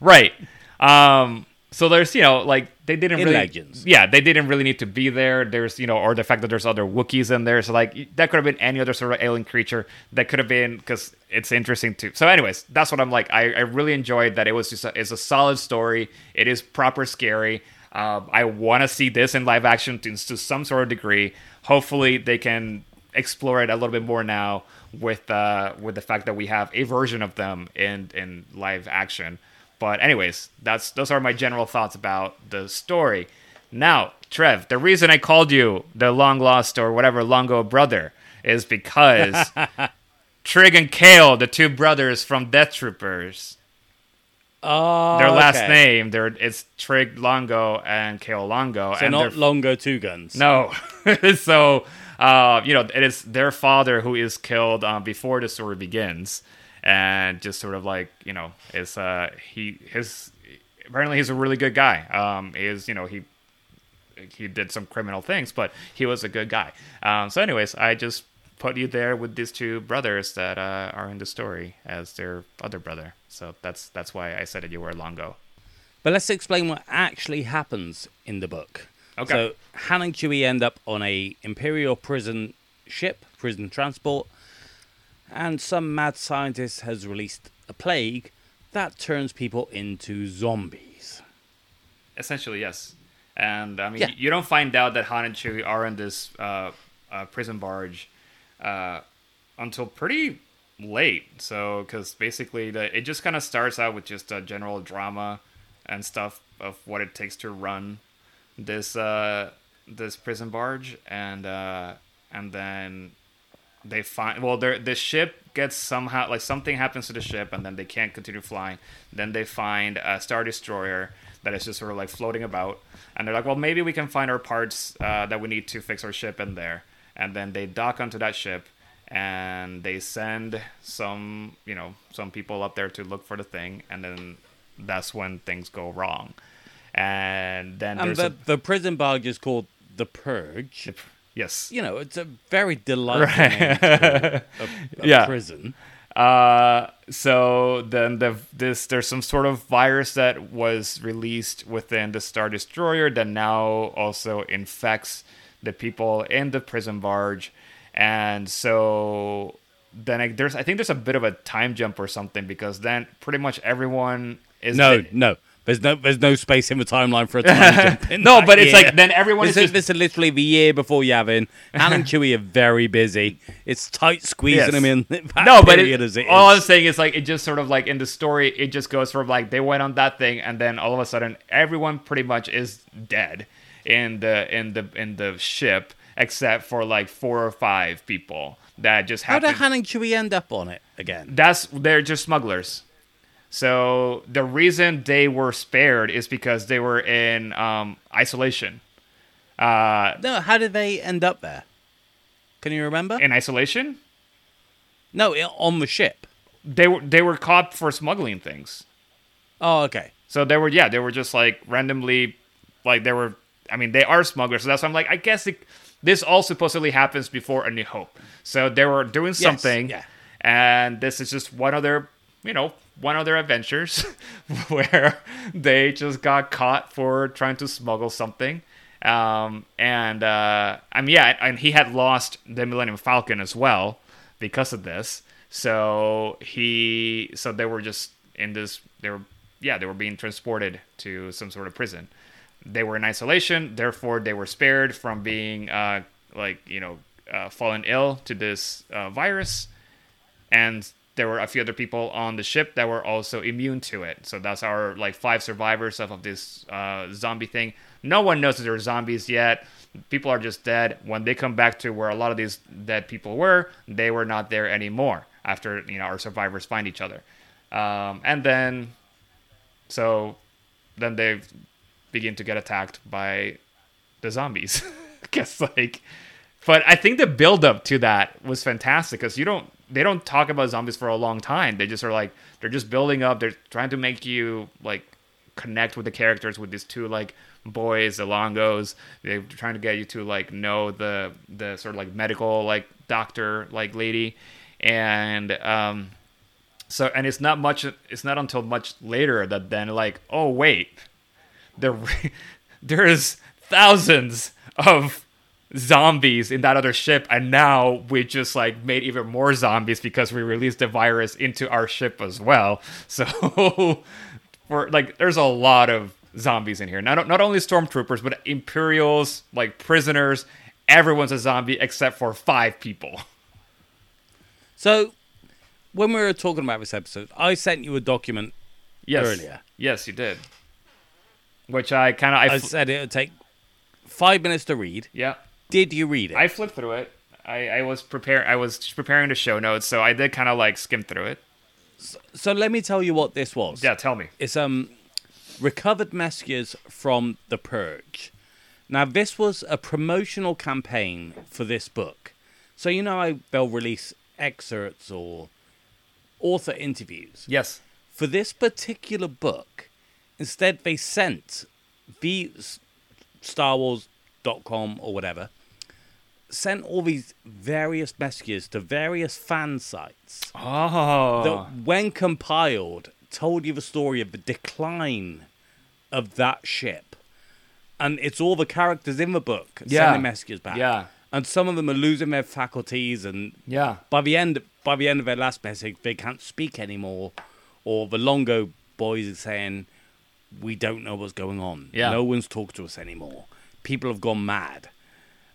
right. Um, so there's you know like they didn't In really Legends. yeah they didn't really need to be there. There's you know or the fact that there's other Wookiees in there. So like that could have been any other sort of alien creature. That could have been because it's interesting too. So anyways, that's what I'm like. I, I really enjoyed that. It was just a, it's a solid story. It is proper scary. Um, I want to see this in live action to, to some sort of degree. Hopefully they can explore it a little bit more now with uh, with the fact that we have a version of them in in live action. But anyways, that's those are my general thoughts about the story. Now, Trev, the reason I called you the long lost or whatever Longo brother is because Trig and Kale, the two brothers from Death Troopers, Oh, their last okay. name, they're it's Trig Longo and Kale Longo, So and not Longo Two Guns. no. so, uh, you know, it is their father who is killed um, before the story begins, and just sort of like you know, is uh, he his apparently he's a really good guy. Um, he is you know he he did some criminal things, but he was a good guy. Um, so, anyways, I just put you there with these two brothers that uh, are in the story as their other brother. So that's that's why I said that you were Longo. But let's explain what actually happens in the book. Okay. So Han and Chewie end up on a Imperial prison ship, prison transport, and some mad scientist has released a plague that turns people into zombies. Essentially, yes. And I mean, Yeah. you don't find out that Han and Chewie are in this uh, uh, prison barge uh, until pretty late. So, because basically, the, it just kind of starts out with just a general drama and stuff of what it takes to run this uh, this prison barge, and uh, and then they find well, their the ship gets somehow like something happens to the ship, and then they can't continue flying. Then they find a star destroyer that is just sort of like floating about, and they're like, well, maybe we can find our parts uh, that we need to fix our ship in there. And then they dock onto that ship, and they send some you know some people up there to look for the thing, and then that's when things go wrong. And then there's the, a, the prison bug is called the Purge. Yes, You know, it's a very delightful Right. a, a Yeah. prison. Uh, so then the this there's some sort of virus that was released within the Star Destroyer that now also infects the people in the prison barge, and so then I, there's I think there's a bit of a time jump or something because then pretty much everyone is No, no. There's no there's no space in the timeline for a time jump. In No, but it's year. like then everyone This is just this is literally the year before Yavin. Han and Chewie are very busy. It's tight squeezing Yes. them in. No, but it, it all I'm saying is like it just sort of like in the story, it just goes from like they went on that thing, and then all of a sudden everyone pretty much is dead in the in the in the ship, except for like four or five people that just How did Han and Chewie end up on it again? That's they're just smugglers. So the reason they were spared is because they were in um, isolation. Uh, No, how did they end up there? Can you remember? in isolation, no, on the ship. they were they were caught for smuggling things. Oh, okay. So they were, yeah, they were just like randomly, like they were. I mean, they are smugglers, so that's why I'm like, I guess it, this all supposedly happens before A New Hope. So they were doing something, yeah. and this is just one of their, you know, one of their adventures where they just got caught for trying to smuggle something. Um, and uh, I mean, yeah, and he had lost the Millennium Falcon as well because of this. So he, so they were just in this. They were, yeah, they were being transported to some sort of prison. They were in isolation, therefore they were spared from being, uh, like you know, uh, fallen ill to this uh, virus, and there were a few other people on the ship that were also immune to it. So that's our like five survivors of, this uh, zombie thing. No one knows that there are zombies yet. People are just dead. When they come back to where a lot of these dead people were, they were not there anymore. After you know our survivors find each other, um, and then so then they begin to get attacked by the zombies. Guess like but I think the build up to that was fantastic because you don't they don't talk about zombies for a long time. They just are like they're just building up. They're trying to make you like connect with the characters with these two like boys, the Longos. They're trying to get you to like know the the sort of like medical like doctor like lady, and um, so and it's not much. It's not until much later that then like oh wait, there there's thousands of zombies in that other ship and now we just like made even more zombies because we released the virus into our ship as well so for like there's a lot of zombies in here not, not only stormtroopers but imperials like prisoners everyone's a zombie except for five people So, when we were talking about this episode, I sent you a document. yes Earlier. yes you did which i kind of I, I fl- said it would take five minutes to read. yeah Did you read it? I flipped through it. I, I was prepare I was preparing the show notes, so I did kind of like skim through it. so let me tell you what this was. Yeah, tell me. It's um recovered messages from the purge. Now this was a promotional campaign for this book. So you know how they'll release excerpts or author interviews. Yes. For this particular book, instead they sent the Star Star Wars.com or whatever sent all these various messages to various fan sites Oh. that, when compiled, told you the story of the decline of that ship. And it's all the characters in the book Yeah. sending messages back. Yeah. And some of them are losing their faculties, and Yeah. by the end, by the end of their last message, they can't speak anymore. Or the Longo boys are saying, "We don't know what's going on. Yeah. No one's talked to us anymore. People have gone mad."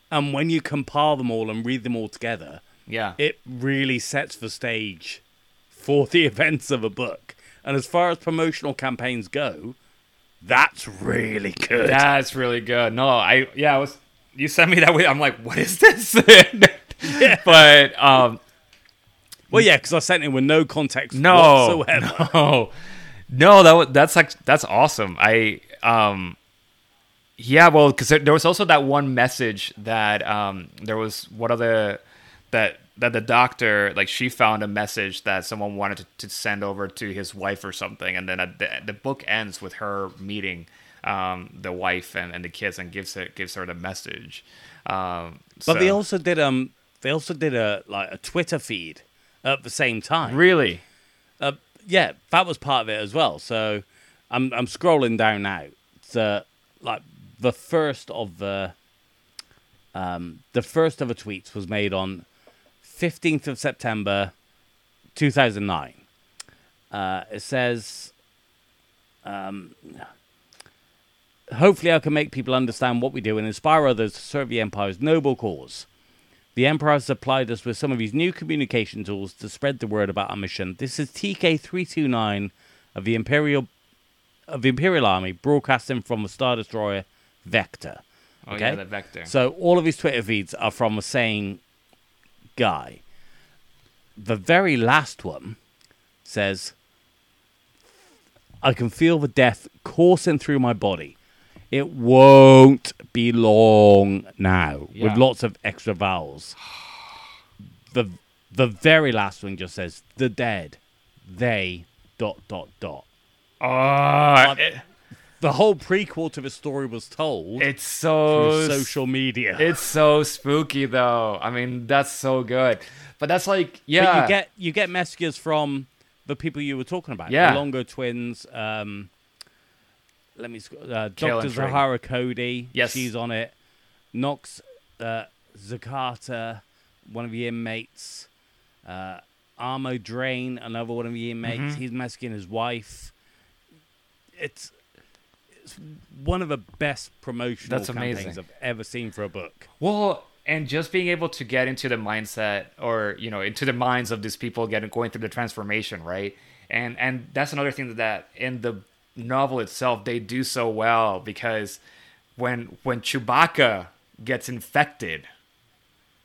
And when you compile them all and read them all together, Yeah. it really sets the stage for the events of a book. And as far as promotional campaigns go, that's really good. That's really good. No, I yeah, I was you sent me that way. I'm like, what is this? But um well, yeah, because I sent it with no context no, whatsoever. no, no. That that's like that's awesome. I um, yeah. Well, because there, there was also that one message that um, there was one of the that that the doctor like she found a message that someone wanted to, to send over to his wife or something, and then at the the book ends with her meeting um the wife and, and the kids and gives it gives her the message. Um, But they also did um they also did a like a Twitter feed at the same time. really Uh, yeah, that was part of it as well. So I'm I'm scrolling down now. It's uh, like the first of the um the first of the tweets was made on 15th of September 2009. Uh, it says Um, hopefully, I can make people understand what we do and inspire others to serve the Empire's noble cause. The Emperor has supplied us with some of his new communication tools to spread the word about our mission. This is TK329 of the Imperial of the Imperial Army, broadcasting from the Star Destroyer Vector. Oh Okay. yeah, the vector. So all of his Twitter feeds are from the same guy. The very last one says, I can feel the death coursing through my body. It won't be long now, with lots of extra vowels. The the very last one just says, the dead, they dot dot dot. Ah, oh, it- The whole prequel to the story was told it's so social media. It's so spooky though. I mean, that's so good. But that's like, yeah, But you get you get messages from the people you were talking about. Yeah. The Longo twins. Um, let me. Uh, Doctor Zahara Cody. Yes. she's on it. Nox uh, Zakata, one of the inmates. Uh, Armo Drain, another one of the inmates. Mm-hmm. He's messaging his wife. It's. It's one of the best promotional That's campaigns amazing. I've ever seen for a book. Well, and just being able to get into the mindset or, you know, into the minds of these people getting going through the transformation, right? And and that's another thing that in the novel itself they do so well because when when Chewbacca gets infected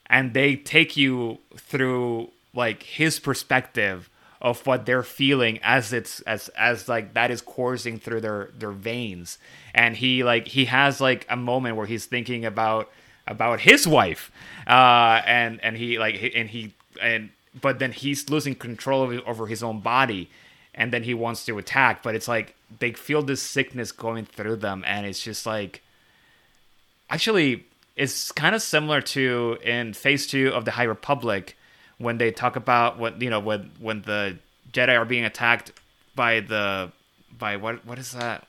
and they take you through like his perspective of what they're feeling as it's as as like that is coursing through their their veins. And he like he has like a moment where he's thinking about about his wife. Uh and and he like and he and but then he's losing control of, over his own body and then he wants to attack. But it's like they feel this sickness going through them and it's just like actually it's kind of similar to in phase two of the high republic when they talk about what you know when when the jedi are being attacked by the by what what is that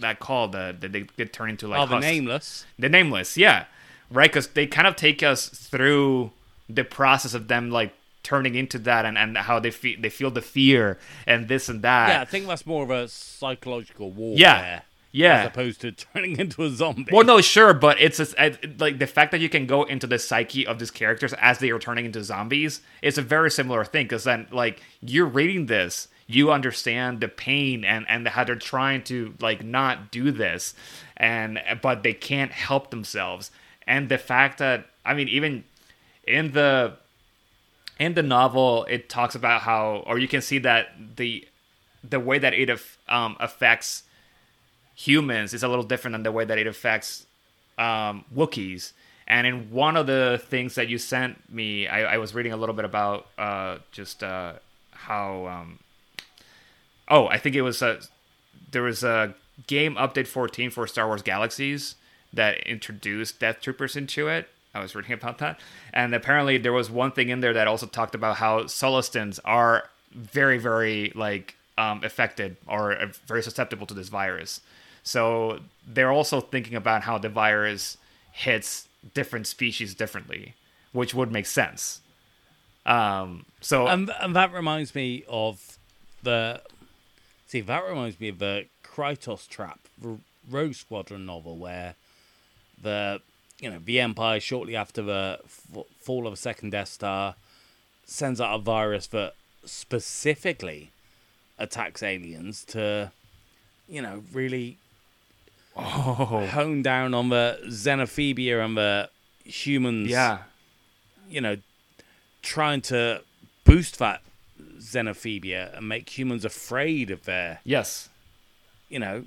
that called the that they get turned into like oh, the nameless. the nameless yeah. Right because they kind of take us through the process of them like turning into that and, and how they feel they feel the fear and this and that. Yeah, I think that's more of a psychological war yeah yeah As opposed to turning into a zombie. Well, no, sure, but it's a, it- like the fact that you can go into the psyche of these characters as they are turning into zombies is a very similar thing. Because then, like, you're reading this, you understand the pain and and how they're trying to like not do this, and but they can't help themselves. And the fact that I mean, even in the in the novel, it talks about how, or you can see that the the way that it aff- um, affects humans is a little different than the way that it affects um, Wookiees. And in one of the things that you sent me, I, I was reading a little bit about uh, just uh, how. Um, oh, I think it was a, there was a game update 14 for Star Wars Galaxies that introduced Death Troopers into it. I was reading about that, and apparently there was one thing in there that also talked about how Sullustans are very, very like um, affected or uh, very susceptible to this virus. So they're also thinking about how the virus hits different species differently, which would make sense. Um, so and, and that reminds me of the. See, that reminds me of the Krytos Trap R- Rogue Squadron novel where the you know the Empire shortly after the f- fall of a second Death Star sends out a virus that specifically attacks aliens to you know really oh hone down on the xenophobia and the humans yeah, you know, trying to boost that xenophobia and make humans afraid of their, yes, you know,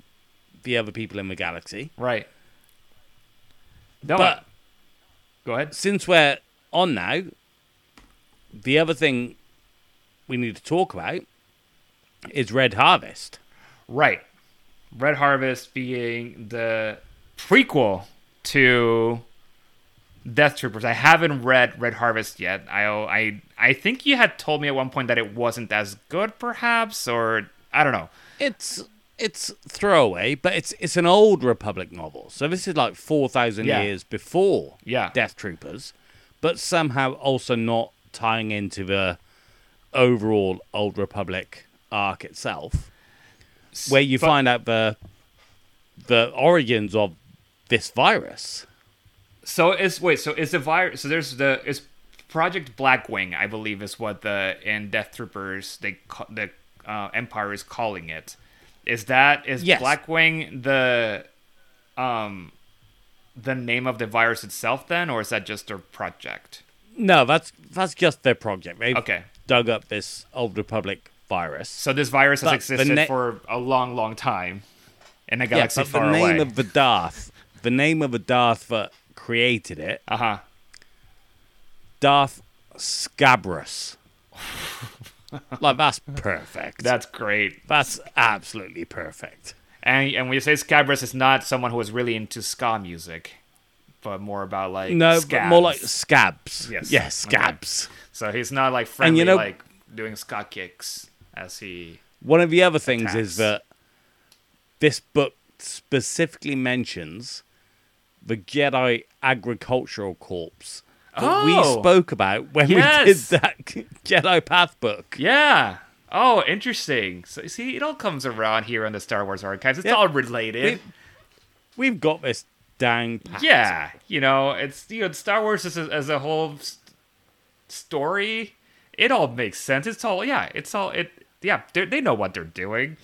the other people in the galaxy. right. No, But go ahead. since we're on now, the other thing we need to talk about is Red Harvest. Right. Red Harvest being the prequel to Death Troopers. I haven't read Red Harvest yet. I I I think you had told me at one point that it wasn't as good, perhaps, or I don't know. It's it's throwaway, but it's it's an old Republic novel. So this is like four thousand Yeah. years before Yeah. Death Troopers, but somehow also not tying into the overall Old Republic arc itself. Where you but- find out the the origins of this virus. So is wait, so is the virus? So there's the is Project Blackwing, I believe, is what the in Death Troopers they the uh, Empire is calling it. Is that is Yes. Blackwing the um the name of the virus itself then, or is that just a project? No, that's that's just their project. They Okay. dug up this old Republic virus. So this virus has But existed na- for a long, long time in a yeah, galaxy but the name away. of the Darth, the name of the Darth that created it, uh huh. Darth Scabrous. like that's perfect. That's great. that's absolutely perfect. And and when you say Scabrous, it's not someone who is really into ska music, but more about like No, more like scabs. Yes. Yes, Okay. scabs. So he's not like friendly, you know- like doing ska kicks as he. One of the other things is that this book specifically mentions the Jedi Agricultural Corps that we Oh! spoke about when Yes! we did that Jedi Path book. Yeah. Oh, interesting. So see, it all comes around here on the Star Wars archives. It's Yeah. all related. We, we've got this down pat. yeah, you know, it's you know, Star Wars as a, as a whole s- story. It all makes sense. It's all yeah. It's all it. Yeah, they they know what they're doing.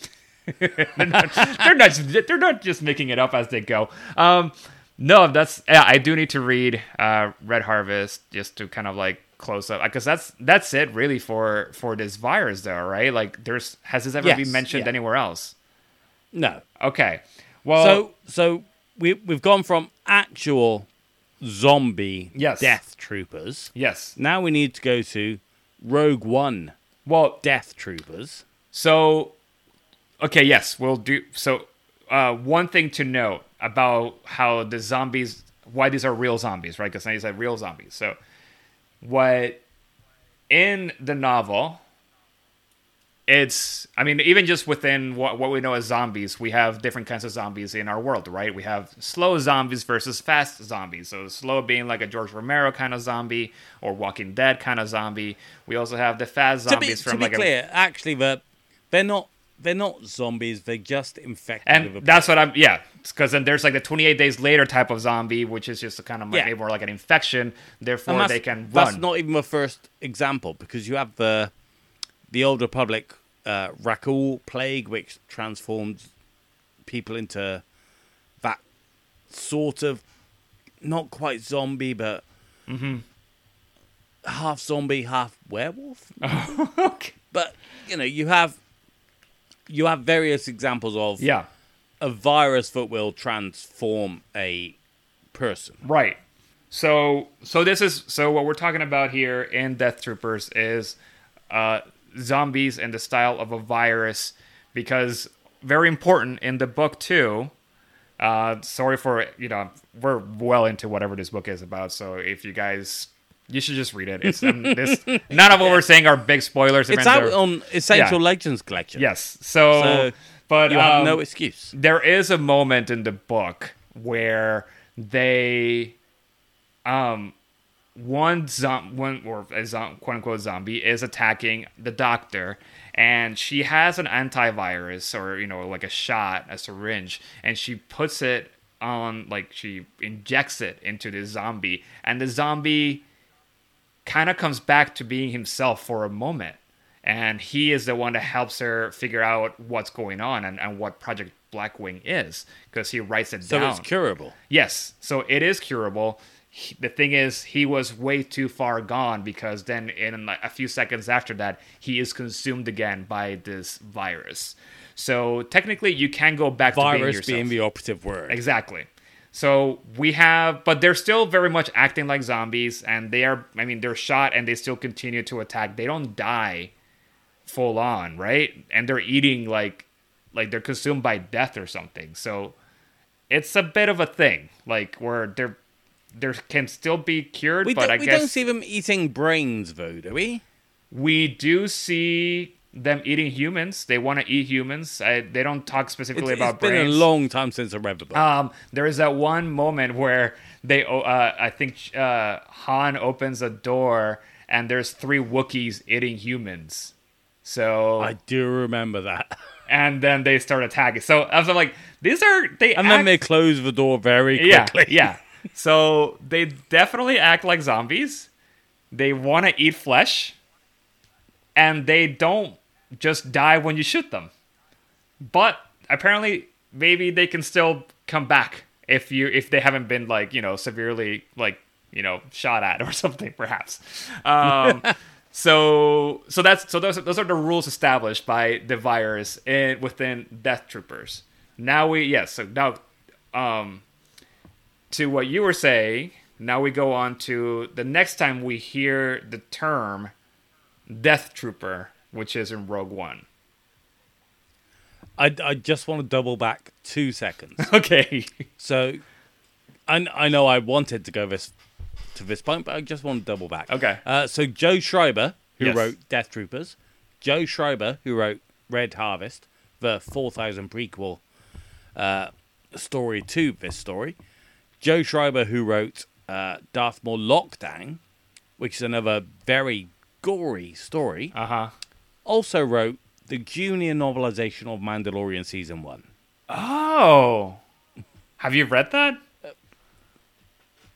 they're, not, they're not. just- They're not just making it up as they go. Um, no, that's yeah. I do need to read uh, Red Harvest just to kind of like close up because that's that's it really for for this virus though, right? Like, there's has this ever Yes, been mentioned yeah. anywhere else? No. Okay, well, So so we we've gone from actual zombie Yes. death troopers. yes, Now we need to go to Rogue One well, death troopers. So, okay, yes, we'll do. So, uh, one thing to note about how the zombies, why these are real zombies, right? Because now you said real zombies. So, what in the novel, it's, I mean, even just within what, what we know as zombies, we have different kinds of zombies in our world, right? We have slow zombies versus fast zombies. So, slow being like a George Romero kind of zombie or Walking Dead kind of zombie. We also have the fast To be, zombies to from be like a clear, actually, the they're not they're not zombies. They're just infected. And that's what I'm, yeah, because then there's like the 28 days later type of zombie, which is just a kind of like, Yeah. more like an infection. Therefore, they can run That's not even the first example because you have the the old Republic uh, Rakghoul plague, which transformed people into that sort of not quite zombie, but Mm-hmm. half zombie, half werewolf. okay. But you know, you have you have various examples of Yeah, a virus that will transform a person. right. So, so this is so what we're talking about here in Death Troopers is uh, zombies in the style of a virus, because very important in the book too. Uh, sorry for you know we're well into whatever this book is about. So if you guys, you should just read it. It's um, this. None of what we're saying are big spoilers. It's out on Essential Yeah. Legends collection. Yes. So, So but you have um, no excuse. there is a moment in the book where they, um, one zom one or a zom- quote unquote zombie is attacking the doctor, and she has an antivirus or you know like a shot, a syringe, and she puts it on like she injects it into the zombie, and the zombie kind of comes back to being himself for a moment. And he is the one that helps her figure out what's going on and, and what Project Blackwing is because he writes it down. So down. it's curable. Yes, so it is curable. He- The thing is, he was way too far gone because then, in like a few seconds after that, he is consumed again by this virus. So technically, you can go back to being Virus being the operative word. Exactly. So we have, but they're still very much acting like zombies, and they are. I mean, they're shot and they still continue to attack. They don't die full on, right? And they're eating like, like they're consumed by death or something. So it's a bit of a thing, like where they're there can still be cured, We, but I we guess We don't see them eating brains, though, do we? we do see them eating humans. They want to eat humans. I, they don't talk specifically it's about been brains. It's been a long time since I read the book. Um, there is that one moment where they, uh, I think uh, Han opens a door and there's three Wookiees eating humans. So I do remember that. and then they start attacking. So I was like, these are they And act- then they close the door very yeah, quickly. yeah. So they definitely act like zombies. They want to eat flesh, and they don't just die when you shoot them. But apparently, maybe they can still come back if you if they haven't been like you know severely like you know shot at or something, perhaps. Um, so so that's so those are, those are the rules established by the virus in within Death Troopers. Now we yes so now um to what you were saying, now we go on to the next time we hear the term Death Trooper, which is in Rogue One. I, I just want to double back two seconds. Okay. So, I, I know I wanted to go this to this point, but I just want to double back. Okay. Uh, so Joe Schreiber, who Yes. wrote Death Troopers, Joe Schreiber, who wrote Red Harvest, the 4000 prequel uh, story to this story, Joe Schreiber, who wrote uh, Darth Maul Lockdown, which is another very gory story, Uh huh. also wrote the junior novelization of Mandalorian season one. Oh. Have you read that?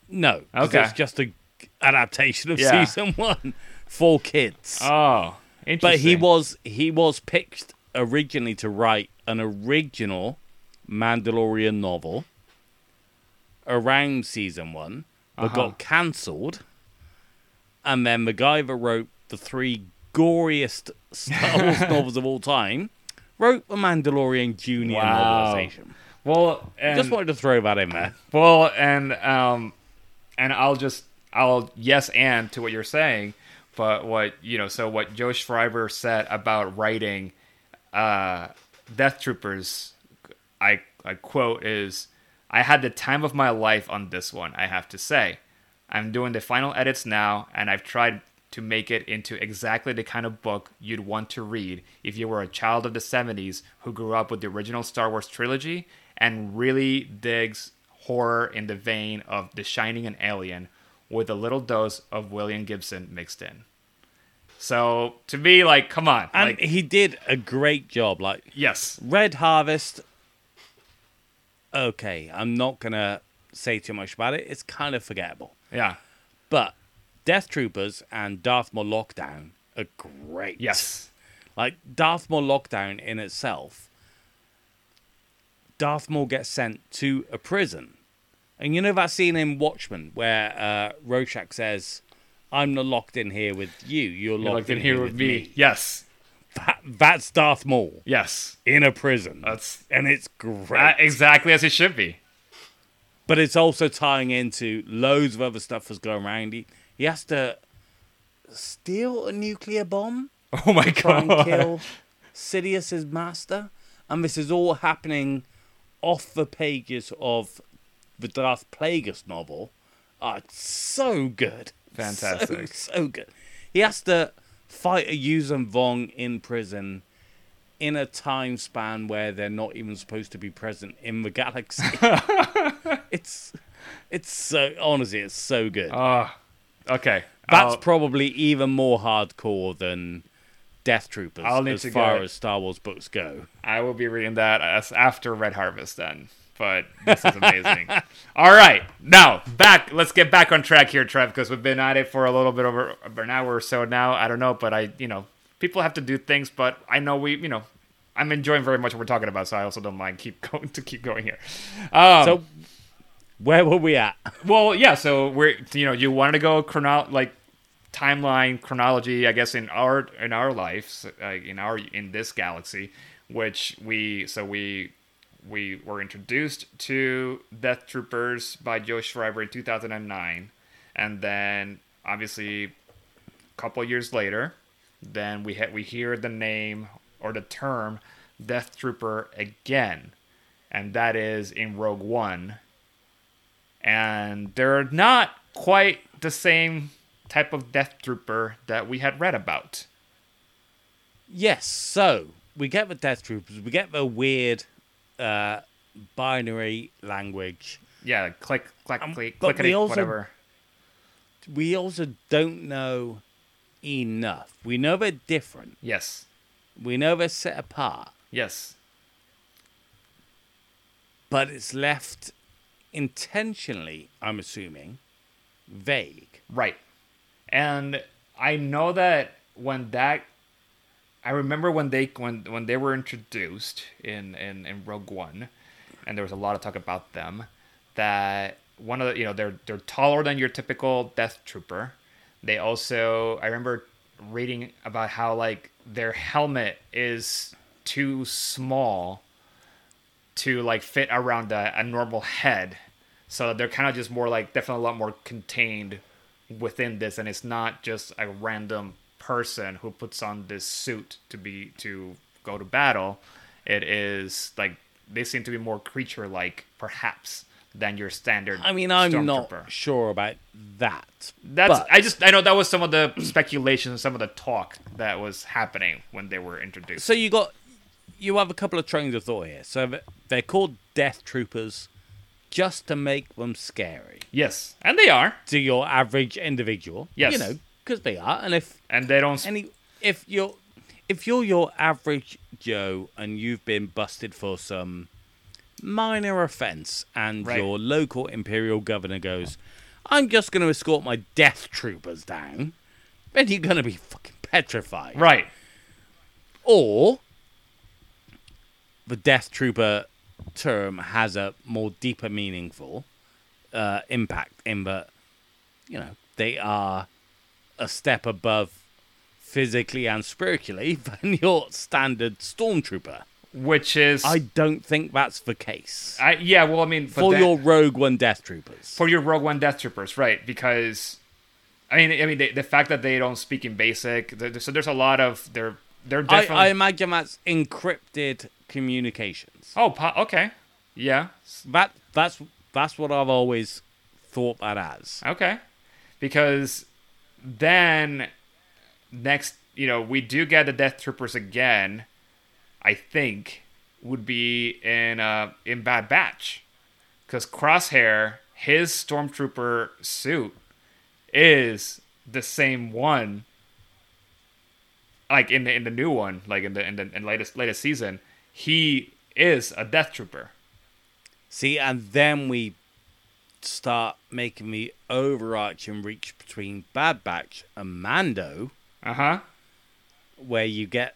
No, Okay. it's just an adaptation of Yeah. season one for kids. Oh. Interesting. but he was he was picked originally to write an original Mandalorian novel around season one, but Uh-huh. got cancelled. And then that wrote the three goriest Star Wars novels of all time wrote the Mandalorian Junior Wow. novelization. well, and, Just wanted to throw that in there. Well, and um, and I'll just I'll yes and to what you're saying, but what you know, so what Joe Schreiber said about writing uh, Death Troopers, I I quote is, "I had the time of my life on this one. I have to say, I'm doing the final edits now, and I've tried." To make it into exactly the kind of book you'd want to read if you were a child of the 70s who grew up with the original Star Wars trilogy and really digs horror in the vein of The Shining and Alien with a little dose of William Gibson mixed in. So to me, like, come on, And like, he did a great job. Like yes, Red Harvest. Okay, I'm not gonna say too much about it. It's kind of forgettable. yeah, But Death Troopers and Darth Maul Lockdown are great. yes, Like Darth Maul Lockdown in itself. Darth Maul gets sent to a prison. And you know that scene in Watchmen where uh, Rorschach says, I'm not locked in here with you. You're, you're locked like in here with me. Yes, That, that's Darth Maul yes, in a prison. that's and it's great. uh, exactly as it should be. but it's also tying into loads of other stuff that's going around. He, he has to steal a nuclear bomb, Oh my try and god, kill Sidious's master, and this is all happening off the pages of the Darth Plagueis novel. Ah, it's so good, Fantastic. so, so good. He has to fight a Yuuzhan Vong in prison in a time span where they're not even supposed to be present in the galaxy. it's it's so honestly, it's so good. Oh, okay. That's I'll- probably even more hardcore than Death Troopers I'll need as to far as Star Wars books go. I will be reading that as after Red Harvest then. But this is amazing. All right, now back. Let's get back on track here, Trev, because we've been at it for a little bit over, over an hour or so now. I don't know, but I, you know, people have to do things, but I know we, you know, I'm enjoying very much what we're talking about, so I also don't mind keep going to keep going here. Um, So where were we at? well, yeah. So we're you know you wanted to go chrono like timeline chronology, I guess in our in our lives, uh, in our in this galaxy, which we so we we were introduced to Death Troopers by Joe Schreiber in 2009, and then obviously a couple years later, then we ha- we hear the name or the term Death Trooper again, and that is in Rogue One. And they're not quite the same type of death trooper that we had read about. Yes, so we get the Death Troopers, we get the weird uh, binary language. Yeah, click, click, Um, click, but clickety, we also- whatever. We also don't know enough. We know they're different. Yes, We know they're set apart. Yes. but it's left intentionally, I'm assuming, vague. Right. And I know that when that I remember when they when when they were introduced in in, in Rogue One and there was a lot of talk about them that one of the you know they're they're taller than your typical death trooper. They also I remember reading about how like their helmet is too small to like fit around a, a normal head. So they're kind of just more like definitely a lot more contained within this, and it's not just a random person who puts on this suit to be to go to battle. It is like they seem to be more creature like, perhaps, than your standard. I mean, I'm not sure about that. That's but I just I know that was some of the speculation and some of the talk that was happening when they were introduced. so you got you have a couple of trains of thought here. So they're called Death Troopers just to make them scary yes, and they are, to your average individual. Yes. you know, because they are. And if and they don't. any if you're if you're your average Joe and you've been busted for some minor offense and Right. your local imperial governor goes, I'm just going to escort my death troopers down, then you're going to be fucking petrified. right. Or the death trooper term has a more deeper meaningful uh, impact in that, you know, they are a step above physically and spiritually than your standard stormtrooper. Which is I don't think that's the case I yeah. Well, I mean, for that- your Rogue One Death Troopers. for your Rogue One Death Troopers, right? Because I mean, I mean, the, the fact that they don't speak in basic, th- so there's a lot of they're they're I, definitely. I imagine that's encrypted communications. oh, po- okay, yeah, That that's that's what I've always thought that as. okay, because then next, you know, we do get the Death Troopers again. I think would be in uh in Bad Batch, because Crosshair, his stormtrooper suit is the same one like in the in the new one like in the in the in latest latest season he is a death trooper See, and then we start making the overarching reach between Bad Batch and Mando, uh-huh where you get,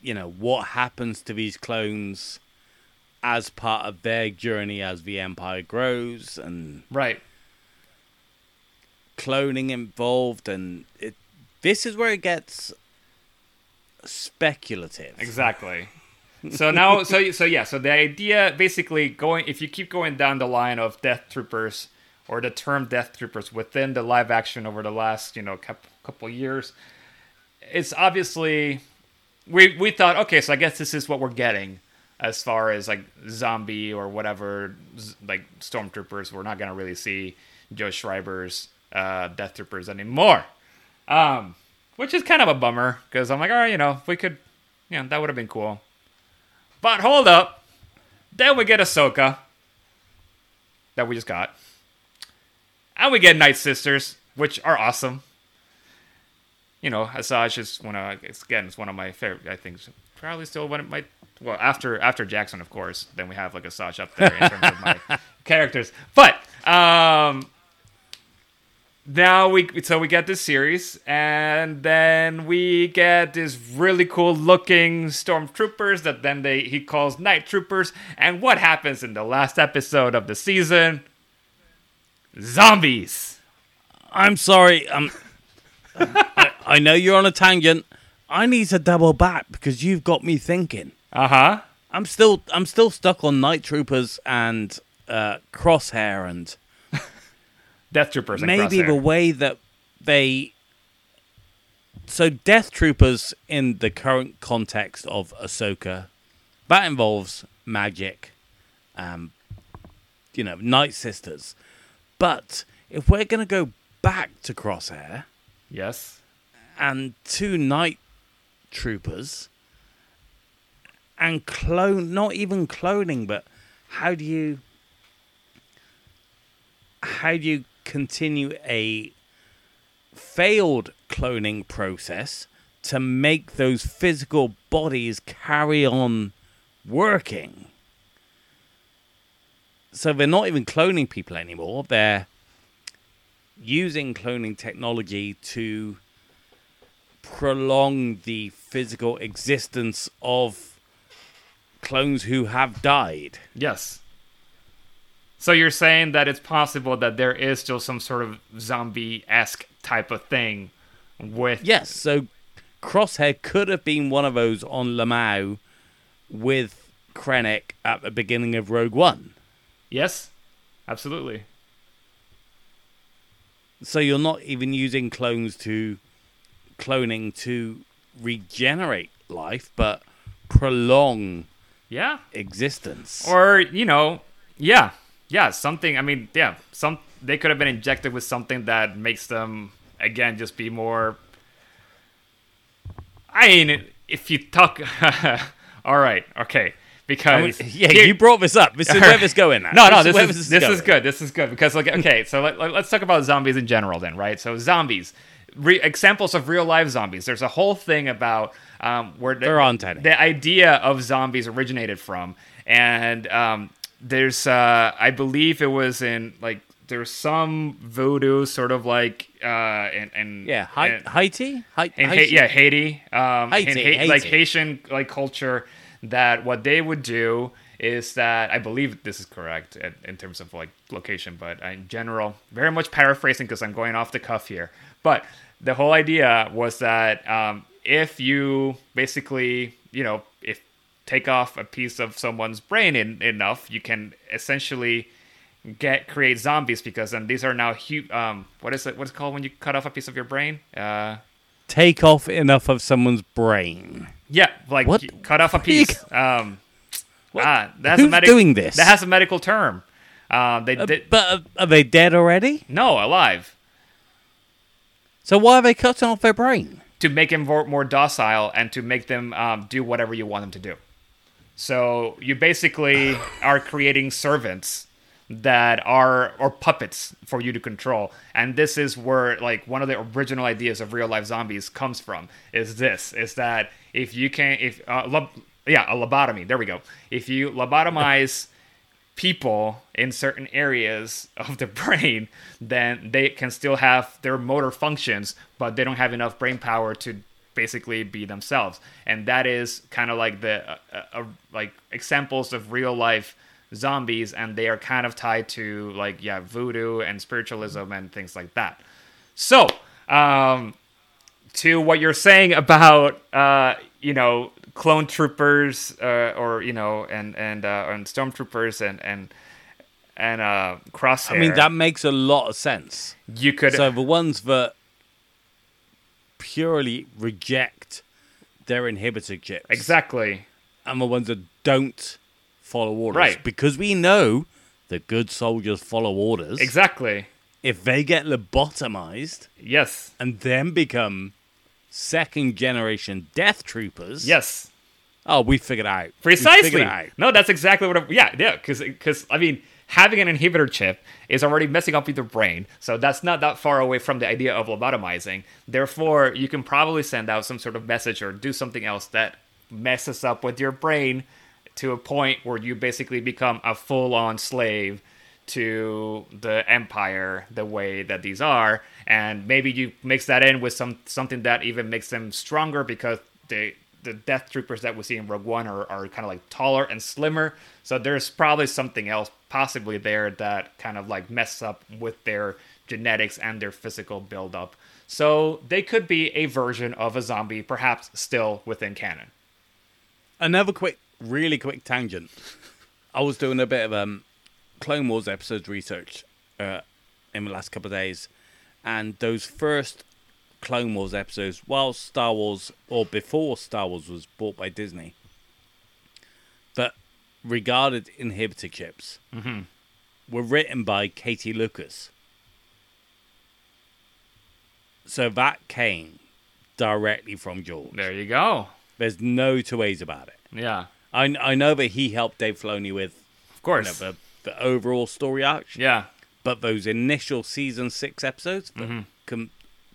you know, what happens to these clones as part of their journey as the Empire grows and right cloning involved, and it. This is where it gets speculative. exactly so now so so yeah so the idea basically going if you keep going down the line of death troopers or the term death troopers within the live action over the last you know coup- couple years it's obviously we we thought okay so i guess this is what we're getting as far as like zombie or whatever like stormtroopers. We're not gonna really see joe schreiber's uh death troopers anymore. Um which is kind of a bummer because i'm like all right you know if we could you know that would have been cool but hold up then we get ahsoka that we just got and we get night sisters which are awesome you know, Asajj is one of again, it's one of my favorite. I think probably still one of my well after after Jackson, of course. Then we have like Asajj up there in terms of my characters. But um, now we so we get this series, and then we get this really cool looking stormtroopers that then they he calls night troopers. And what happens in the last episode of the season? Zombies. I'm sorry. Um, I, I know you're on a tangent. I need to double back because you've got me thinking. Uh huh. I'm still I'm still stuck on Night Troopers and uh, Crosshair and Death troopers. And maybe the way that they so Death Troopers in the current context of Ahsoka that involves magic, um, you know, Night Sisters. But if we're gonna go back to Crosshair Yes. and two Night Troopers and clone not even cloning, but how do you how do you continue a failed cloning process to make those physical bodies carry on working. So they're not even cloning people anymore. They're using cloning technology to prolong the physical existence of clones who have died. Yes. So you're saying that it's possible that there is still some sort of zombie esque type of thing with Yes, so Crosshair could have been one of those on Lah'mu with Krennic at the beginning of Rogue One. Yes, absolutely. So you're not even using clones to cloning to regenerate life, but prolong Yeah. existence. Or you know, yeah, yeah, something. I mean, yeah, some they could have been injected with something that makes them again just be more. I mean, if you talk, all right, okay, I mean, because yeah, here- you brought this up. This is where this going at. No, no, this where is this is good. This is good because like okay, so let, us talk about zombies in general then, right? So zombies, re- examples of real life zombies. There's a whole thing about um, where the, There aren't any. the idea of zombies originated from, and um, there's uh, I believe it was in like there's some voodoo sort of like uh, and and Yeah, and- Haiti? Ha- Haiti? yeah Haiti, um, Haiti, Ha- like Haitian like culture, that what they would do is that I believe this is correct in, in terms of like location, but in general, very much paraphrasing because I'm going off the cuff here. But the whole idea was that um, if you basically, you know, if take off a piece of someone's brain in, enough, you can essentially get create zombies because then these are now hu- um what is it what's it called when you cut off a piece of your brain uh Take off enough of someone's brain. Yeah, like What? cut off a What piece. Um, ah, that's a Who's medic- doing this? That has a medical term. Um, they Uh, did but uh, are they dead already? no alive So why are they cutting off their brain? to make them more, more docile and to make them um, do whatever you want them to do. So you basically are creating servants that are or puppets for you to control. And this is where like one of the original ideas of real life zombies comes from is this is that if you can if uh, lob- yeah a lobotomy there we go. If you lobotomize people in certain areas of the brain, then they can still have their motor functions, but they don't have enough brain power to basically be themselves. And that is kind of like the uh, uh, uh, like examples of real life zombies, and they are kind of tied to like yeah voodoo and spiritualism and things like that. So, um, to what you're saying about uh, you know clone troopers uh, or you know and and uh, and stormtroopers and and and uh, crosshair. I mean, that makes a lot of sense. you could So the ones that purely reject their inhibitor chips, exactly and the ones that don't follow orders, Right. Because we know the good soldiers follow orders. exactly If they get lobotomized yes and then become second generation death troopers, yes oh, we figured it out. Precisely figured out. no that's exactly what I, yeah yeah because because I mean having an inhibitor chip is already messing up with your brain. So that's not that far away from the idea of lobotomizing. Therefore you can probably send out some sort of message or do something else that messes up with your brain to a point where you basically become a full-on slave to the empire the way that these are. And maybe you mix that in with some something that even makes them stronger because they the death troopers that we see in Rogue One are, are kind of like taller and slimmer. So there's probably something else possibly there that kind of like messes up with their genetics and their physical buildup. So they could be a version of a zombie perhaps still within canon. Another quick, really quick tangent. I was doing a bit of um, Clone Wars episodes research uh, in the last couple of days, and those first Clone Wars episodes, while Star Wars or before Star Wars was bought by Disney, that regarded inhibitor chips were written by Katie Lucas. So that came directly from George. there you go There's no two ways about it. yeah I, I know that he helped Dave Filoni with of you course know, the, the overall story arc, yeah but those initial season six episodes Mm-hmm. com-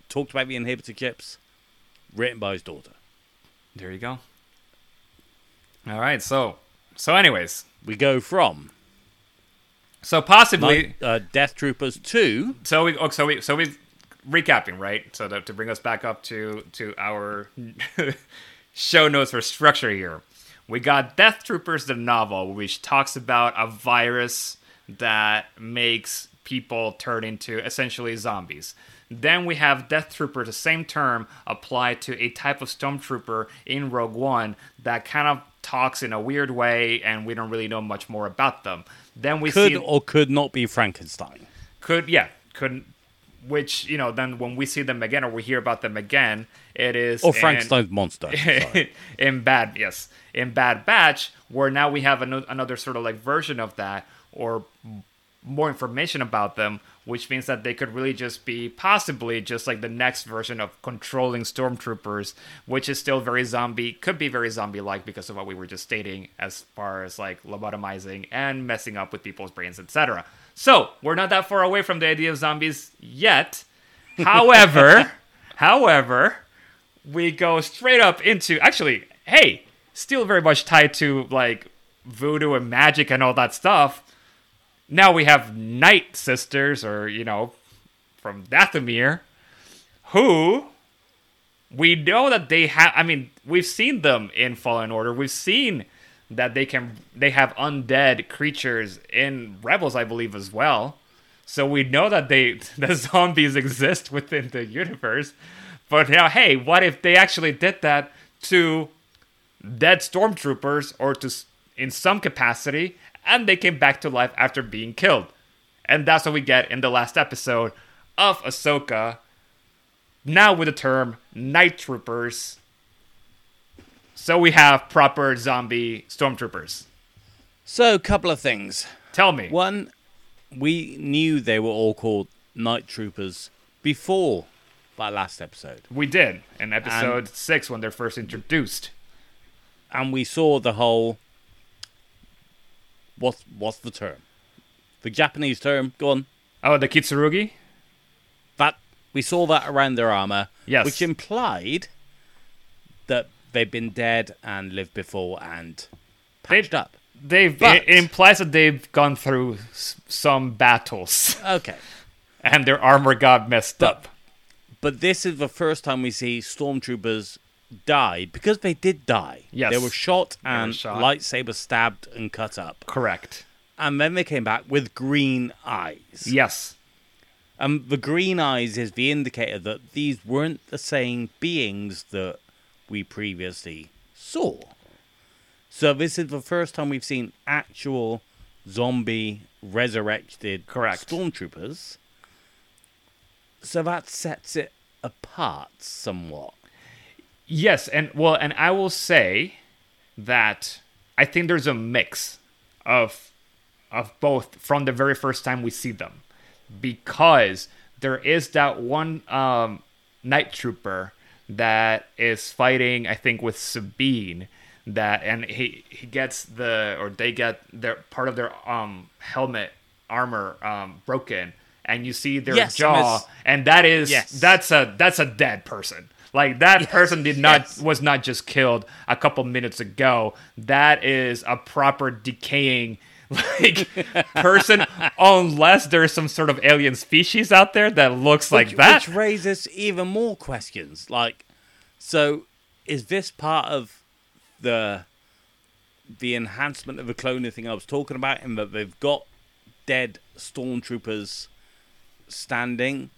talked about the inhibitor chips, written by his daughter. There you go. All right, so So, anyways, We go from so possibly, uh, Death Troopers to so we, oh, so we, so we, recapping, right? So that, to bring us back up to to our show notes for structure here, we got Death Troopers, the novel, which talks about a virus that makes people turn into essentially zombies. Then we have Death Trooper, the same term applied to a type of stormtrooper in Rogue One that kind of talks in a weird way, and we don't really know much more about them. Then we could see or could not be Frankenstein. could yeah couldn't. which you know then when we see them again or we hear about them again it is Or Frankenstein's monster. In bad yes in bad batch where now we have ano- another sort of like version of that or more information about them which means that they could really just be possibly just like the next version of controlling stormtroopers which is still very zombie could be very zombie like because of what we were just stating as far as like lobotomizing and messing up with people's brains etc so we're not that far away from the idea of zombies yet. However however we go straight up into actually hey still very much tied to like voodoo and magic and all that stuff now we have night sisters or you know from dathomir who we know that they have i mean we've seen them in fallen order. We've seen that they can they have undead creatures in rebels i believe as well. So we know that they the zombies exist within the universe. But now hey what if they actually did that to dead stormtroopers or to in some capacity and they came back to life after being killed and that's what we get in the last episode of ahsoka now with the term night troopers so we have proper zombie stormtroopers so, a couple of things. tell me One, we knew they were all called Night Troopers before that last episode. we did in episode 6 when they're first introduced And we saw the whole. What's, what's the term? The Japanese term, go on. oh the kintsugi That we saw that around their armor, Yes. which implied that they've been dead and lived before and patched They- up. they've But- it implies that they've gone through s- some battles Okay, and their armor got messed up but this is the first time we see stormtroopers die because they did die. Yes. they were shot and shot. lightsaber stabbed and cut up, correct and then they came back with green eyes. yes And the green eyes is the indicator that these weren't the same beings that we previously saw. So this is the first time we've seen actual zombie resurrected Correct. stormtroopers. So that sets it apart somewhat. Yes, and well, and I will say that I think there's a mix of of both from the very first time we see them, because there is that one um, night trooper that is fighting, I think, with Sabine. That and he he gets the or they get their part of their um helmet armor um broken, and you see their Yes, jaw, and that is Yes. that's a that's a dead person. Like that person did not yes. was not just killed a couple minutes ago. That is a proper decaying like person unless there's some sort of alien species out there that looks like which, that. Which raises even more questions. Like, so is this part of the the enhancement of the cloning thing I was talking about, in that they've got dead stormtroopers standing,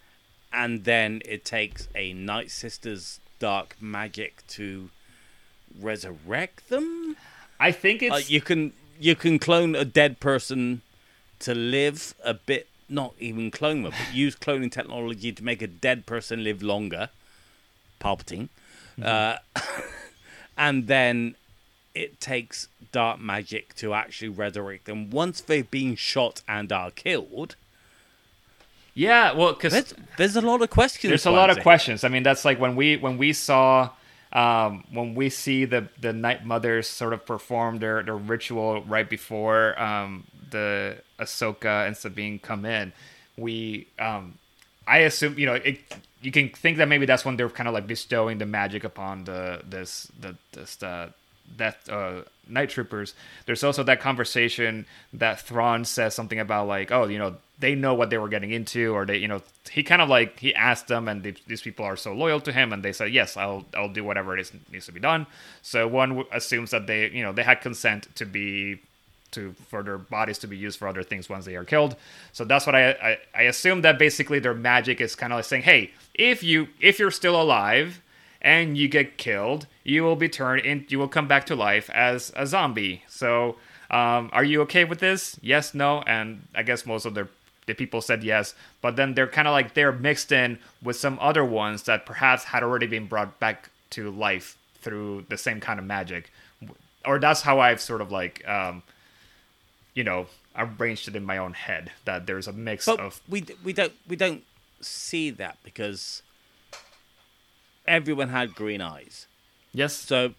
and then it takes a Night Sisters dark magic to resurrect them? I think it's Like you can you can clone a dead person to live a bit not even clone them, but use cloning technology to make a dead person live longer. Palpatine. Uh, and then it takes dark magic to actually resurrect them once they've been shot and are killed. Yeah, well, because There's, a lot of questions. there's a lot of questions. I mean, that's like when we when we saw um, when we see the the night mothers sort of perform their their ritual right before um, the Ahsoka and Sabine come in. We um, I assume you know it. You can think that maybe that's when they're kind of like bestowing the magic upon the this the this uh, Death uh, Night Troopers, there's also that conversation that Thrawn says something about like, oh, you know, they know what they were getting into, or they, you know, he kind of like he asked them, and they, these people are so loyal to him, and they said, yes, I'll I'll do whatever it is needs to be done. So one assumes that they, you know, they had consent to be to for their bodies to be used for other things once they are killed. So that's what I I, I assume that basically their magic is kind of like saying, hey, if you if you're still alive and you get killed, you will be turned in. You will come back to life as a zombie. So, um, are you okay with this? Yes, no, and I guess most of the the people said yes. But then they're kind of like they're mixed in with some other ones that perhaps had already been brought back to life through the same kind of magic, or that's how I've sort of like, um, you know, arranged it in my own head that there's a mix But of we we don't we don't see that because everyone had green eyes. yes, So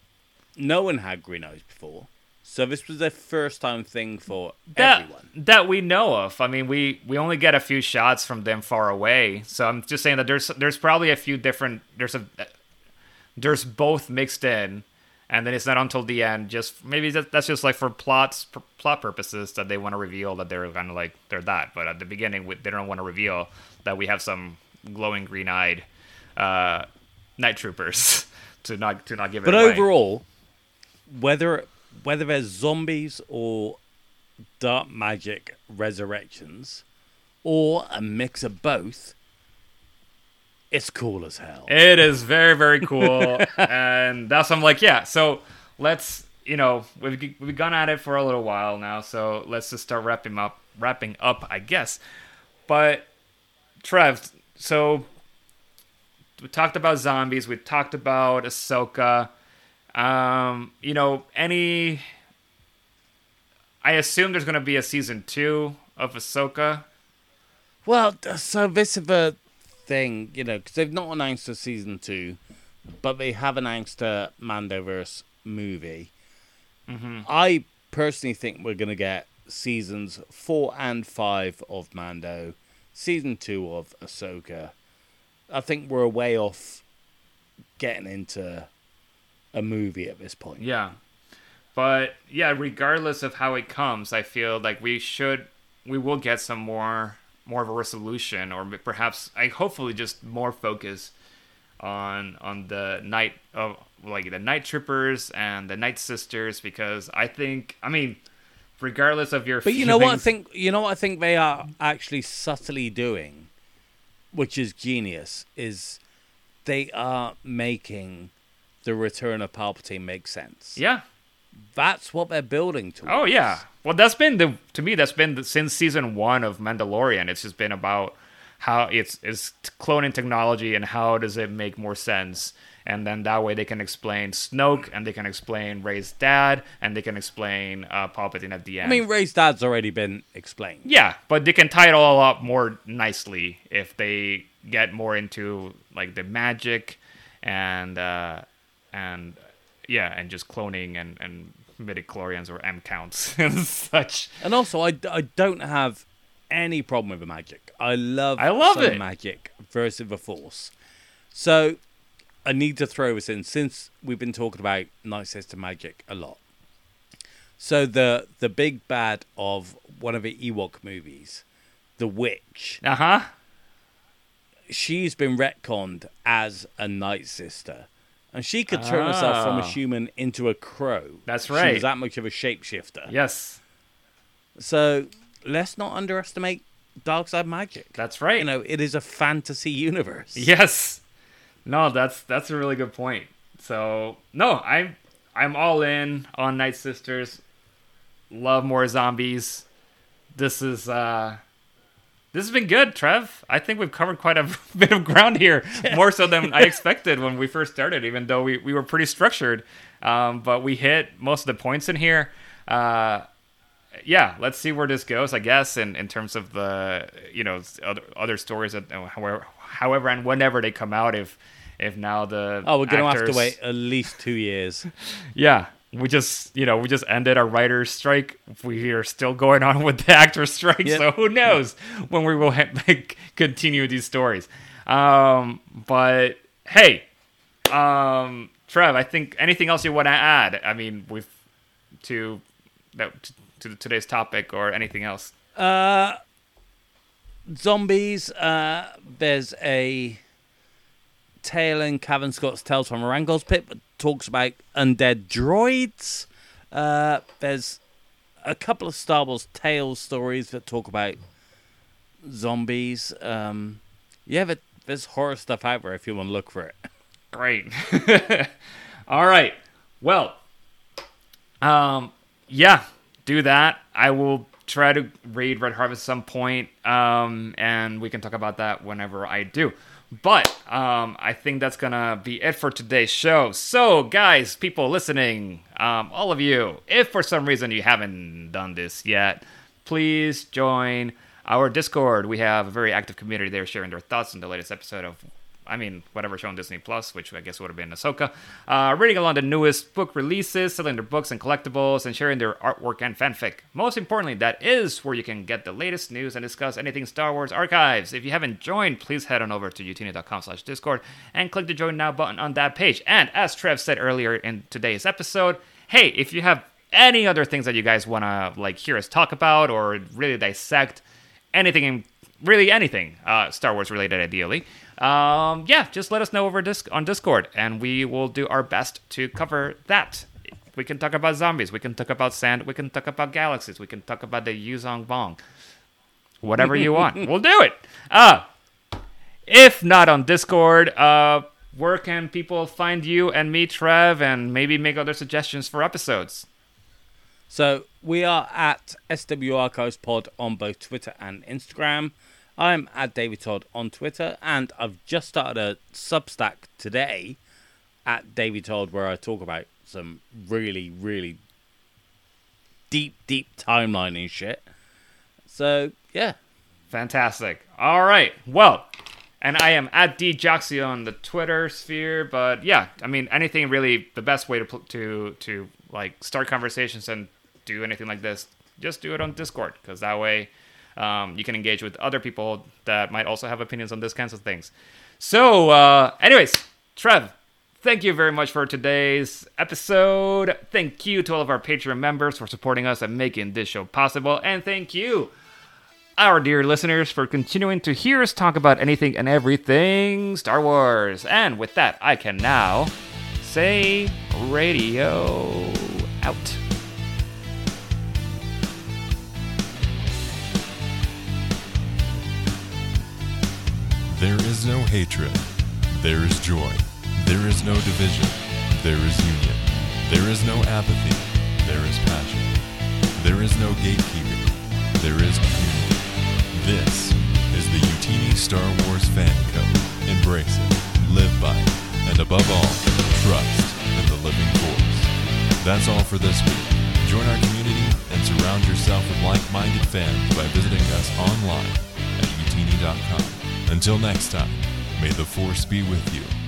no one had green eyes before. So this was a first time thing for that everyone. that we know of. I mean, we we only get a few shots from them far away, so I'm just saying that there's there's probably a few different there's a there's both mixed in, and then it's not until the end. Just maybe that's just like for plots for plot purposes that they want to reveal that they're kind of like they're that, but at the beginning they don't want to reveal that we have some glowing green eyed uh, night troopers to not to not give it away. But overall, whether whether there's zombies or dark magic resurrections or a mix of both, it's cool as hell. It is very very cool, and that's I'm like yeah. So let's you know we've we've gone at it for a little while now, so let's just start wrapping up wrapping up, I guess. But Trev, so we talked about zombies, we talked about Ahsoka. Um, you know, any I assume there's gonna be a season two of Ahsoka. Well, so this is the thing, you know, because they've not announced a season two, but they have announced a Mandoverse movie. I personally think we're going to get seasons four and five of Mando, season two of Ahsoka. I think we're a way off getting into a movie at this point. Yeah. But yeah, regardless of how it comes, I feel like we should we will get some more more of a resolution or perhaps I hopefully just more focus on on the night of like the night troopers and the night sisters because I think I mean regardless of your But you know what I think? You know what I think they are actually subtly doing, which is genius. Is they are making the return of Palpatine make sense. Yeah. That's what they're building to. Oh yeah. Well, that's been the to me that's been the, since season one of Mandalorian. It's just been about how it's cloning technology and how does it make more sense. And then that way they can explain Snoke and they can explain Rey's dad and they can explain uh, Palpatine at the end. I mean, Rey's dad's already been explained. yeah, but they can tie it all up more nicely if they get more into like the magic and uh, and yeah, and just cloning and and midi-chlorians or M counts and such. And also, I, I don't have any problem with the magic. I love I love it. magic versus the Force. So I need to throw this in since we've been talking about Night Sister magic a lot. So the the big bad of one of the Ewok movies, the witch, Uh huh. she's been retconned as a Night Sister. And she could turn herself from a Ah. human into a crow. That's She right. was that much of a shapeshifter. Yes, So let's not underestimate dark side magic. that's right. You know, it is a fantasy universe. Yes. No, that's that's a really good point. So no, I'm I'm all in on Night Sisters. Love more zombies. This is uh this has been good, Trev. I think we've covered quite a bit of ground here, more so than I expected when we first started. Even though we, we were pretty structured, um, but we hit most of the points in here. Uh, yeah, let's see where this goes. I guess in, in terms of the you know other other stories that however however and whenever they come out. If if now the Oh, we're going to have to wait at least two years. yeah, we just you know we just ended our writers' strike. We are still going on with the actors' strike, Yep. so who knows when we will ha- like, continue these stories. Um, but hey, um, Trev, I think anything else you want to add? I mean, we've to that to, to today's topic or anything else. Zombies. Uh, there's a tale in Cavan Scott's Tales from Arangol's Pit that talks about undead droids. Uh, there's a couple of Star Wars Tales stories that talk about zombies. Um, yeah, but there's horror stuff out there if you want to look for it. Great. All right. Well, um, yeah, do that. I will try to read Red Harvest at some point, um, and we can talk about that whenever I do. But um, I think that's gonna be it for today's show. So, guys, people listening, um, all of you, if for some reason you haven't done this yet, please join our Discord. We have a very active community there sharing their thoughts on the latest episode of I mean, whatever show on Disney Plus, which I guess would have been Ahsoka, uh, reading along the newest book releases, selling their books and collectibles, and sharing their artwork and fanfic. Most importantly, that is where you can get the latest news and discuss anything Star Wars archives. If you haven't joined, please head on over to youtini.com slash discord and click the join now button on that page. And as Trev said earlier in today's episode, hey, if you have any other things that you guys want to like hear us talk about or really dissect, anything in really anything uh, Star Wars related, ideally. Um, yeah, just let us know over disc- on Discord, and we will do our best to cover that. We can talk about zombies. We can talk about sand. We can talk about galaxies. We can talk about the Yuzong Bong. Whatever you want, we'll do it. Uh, if not on Discord, uh, where can people find you and me, Trev, and maybe make other suggestions for episodes? So we are at SW Archives Pod on both Twitter and Instagram. I'm at David Todd on Twitter, and I've just started a Substack today at David Todd where I talk about some really, really deep, deep timeline and shit. So yeah, Fantastic. All right. Well, and I am at djoxy on the Twitter sphere, but yeah, I mean anything really. The best way to to to like start conversations and do anything like this, just do it on Discord because that way um, you can engage with other people that might also have opinions on these kinds of things. So, uh, anyways, Trev, thank you very much for today's episode. Thank you to all of our Patreon members for supporting us and making this show possible, and thank you our dear listeners for continuing to hear us talk about anything and everything Star Wars. And with that, I can now say radio out. There is no hatred. There is joy. There is no division. There is union. There is no apathy. There is passion. There is no gatekeeping. There is community. This is the Youtini Star Wars Fan Code. Embrace it, live by it, and above all, trust in the living force. That's all for this week. Join our community and surround yourself with like-minded fans by visiting us online at youtini.com. Until next time, may the force be with you.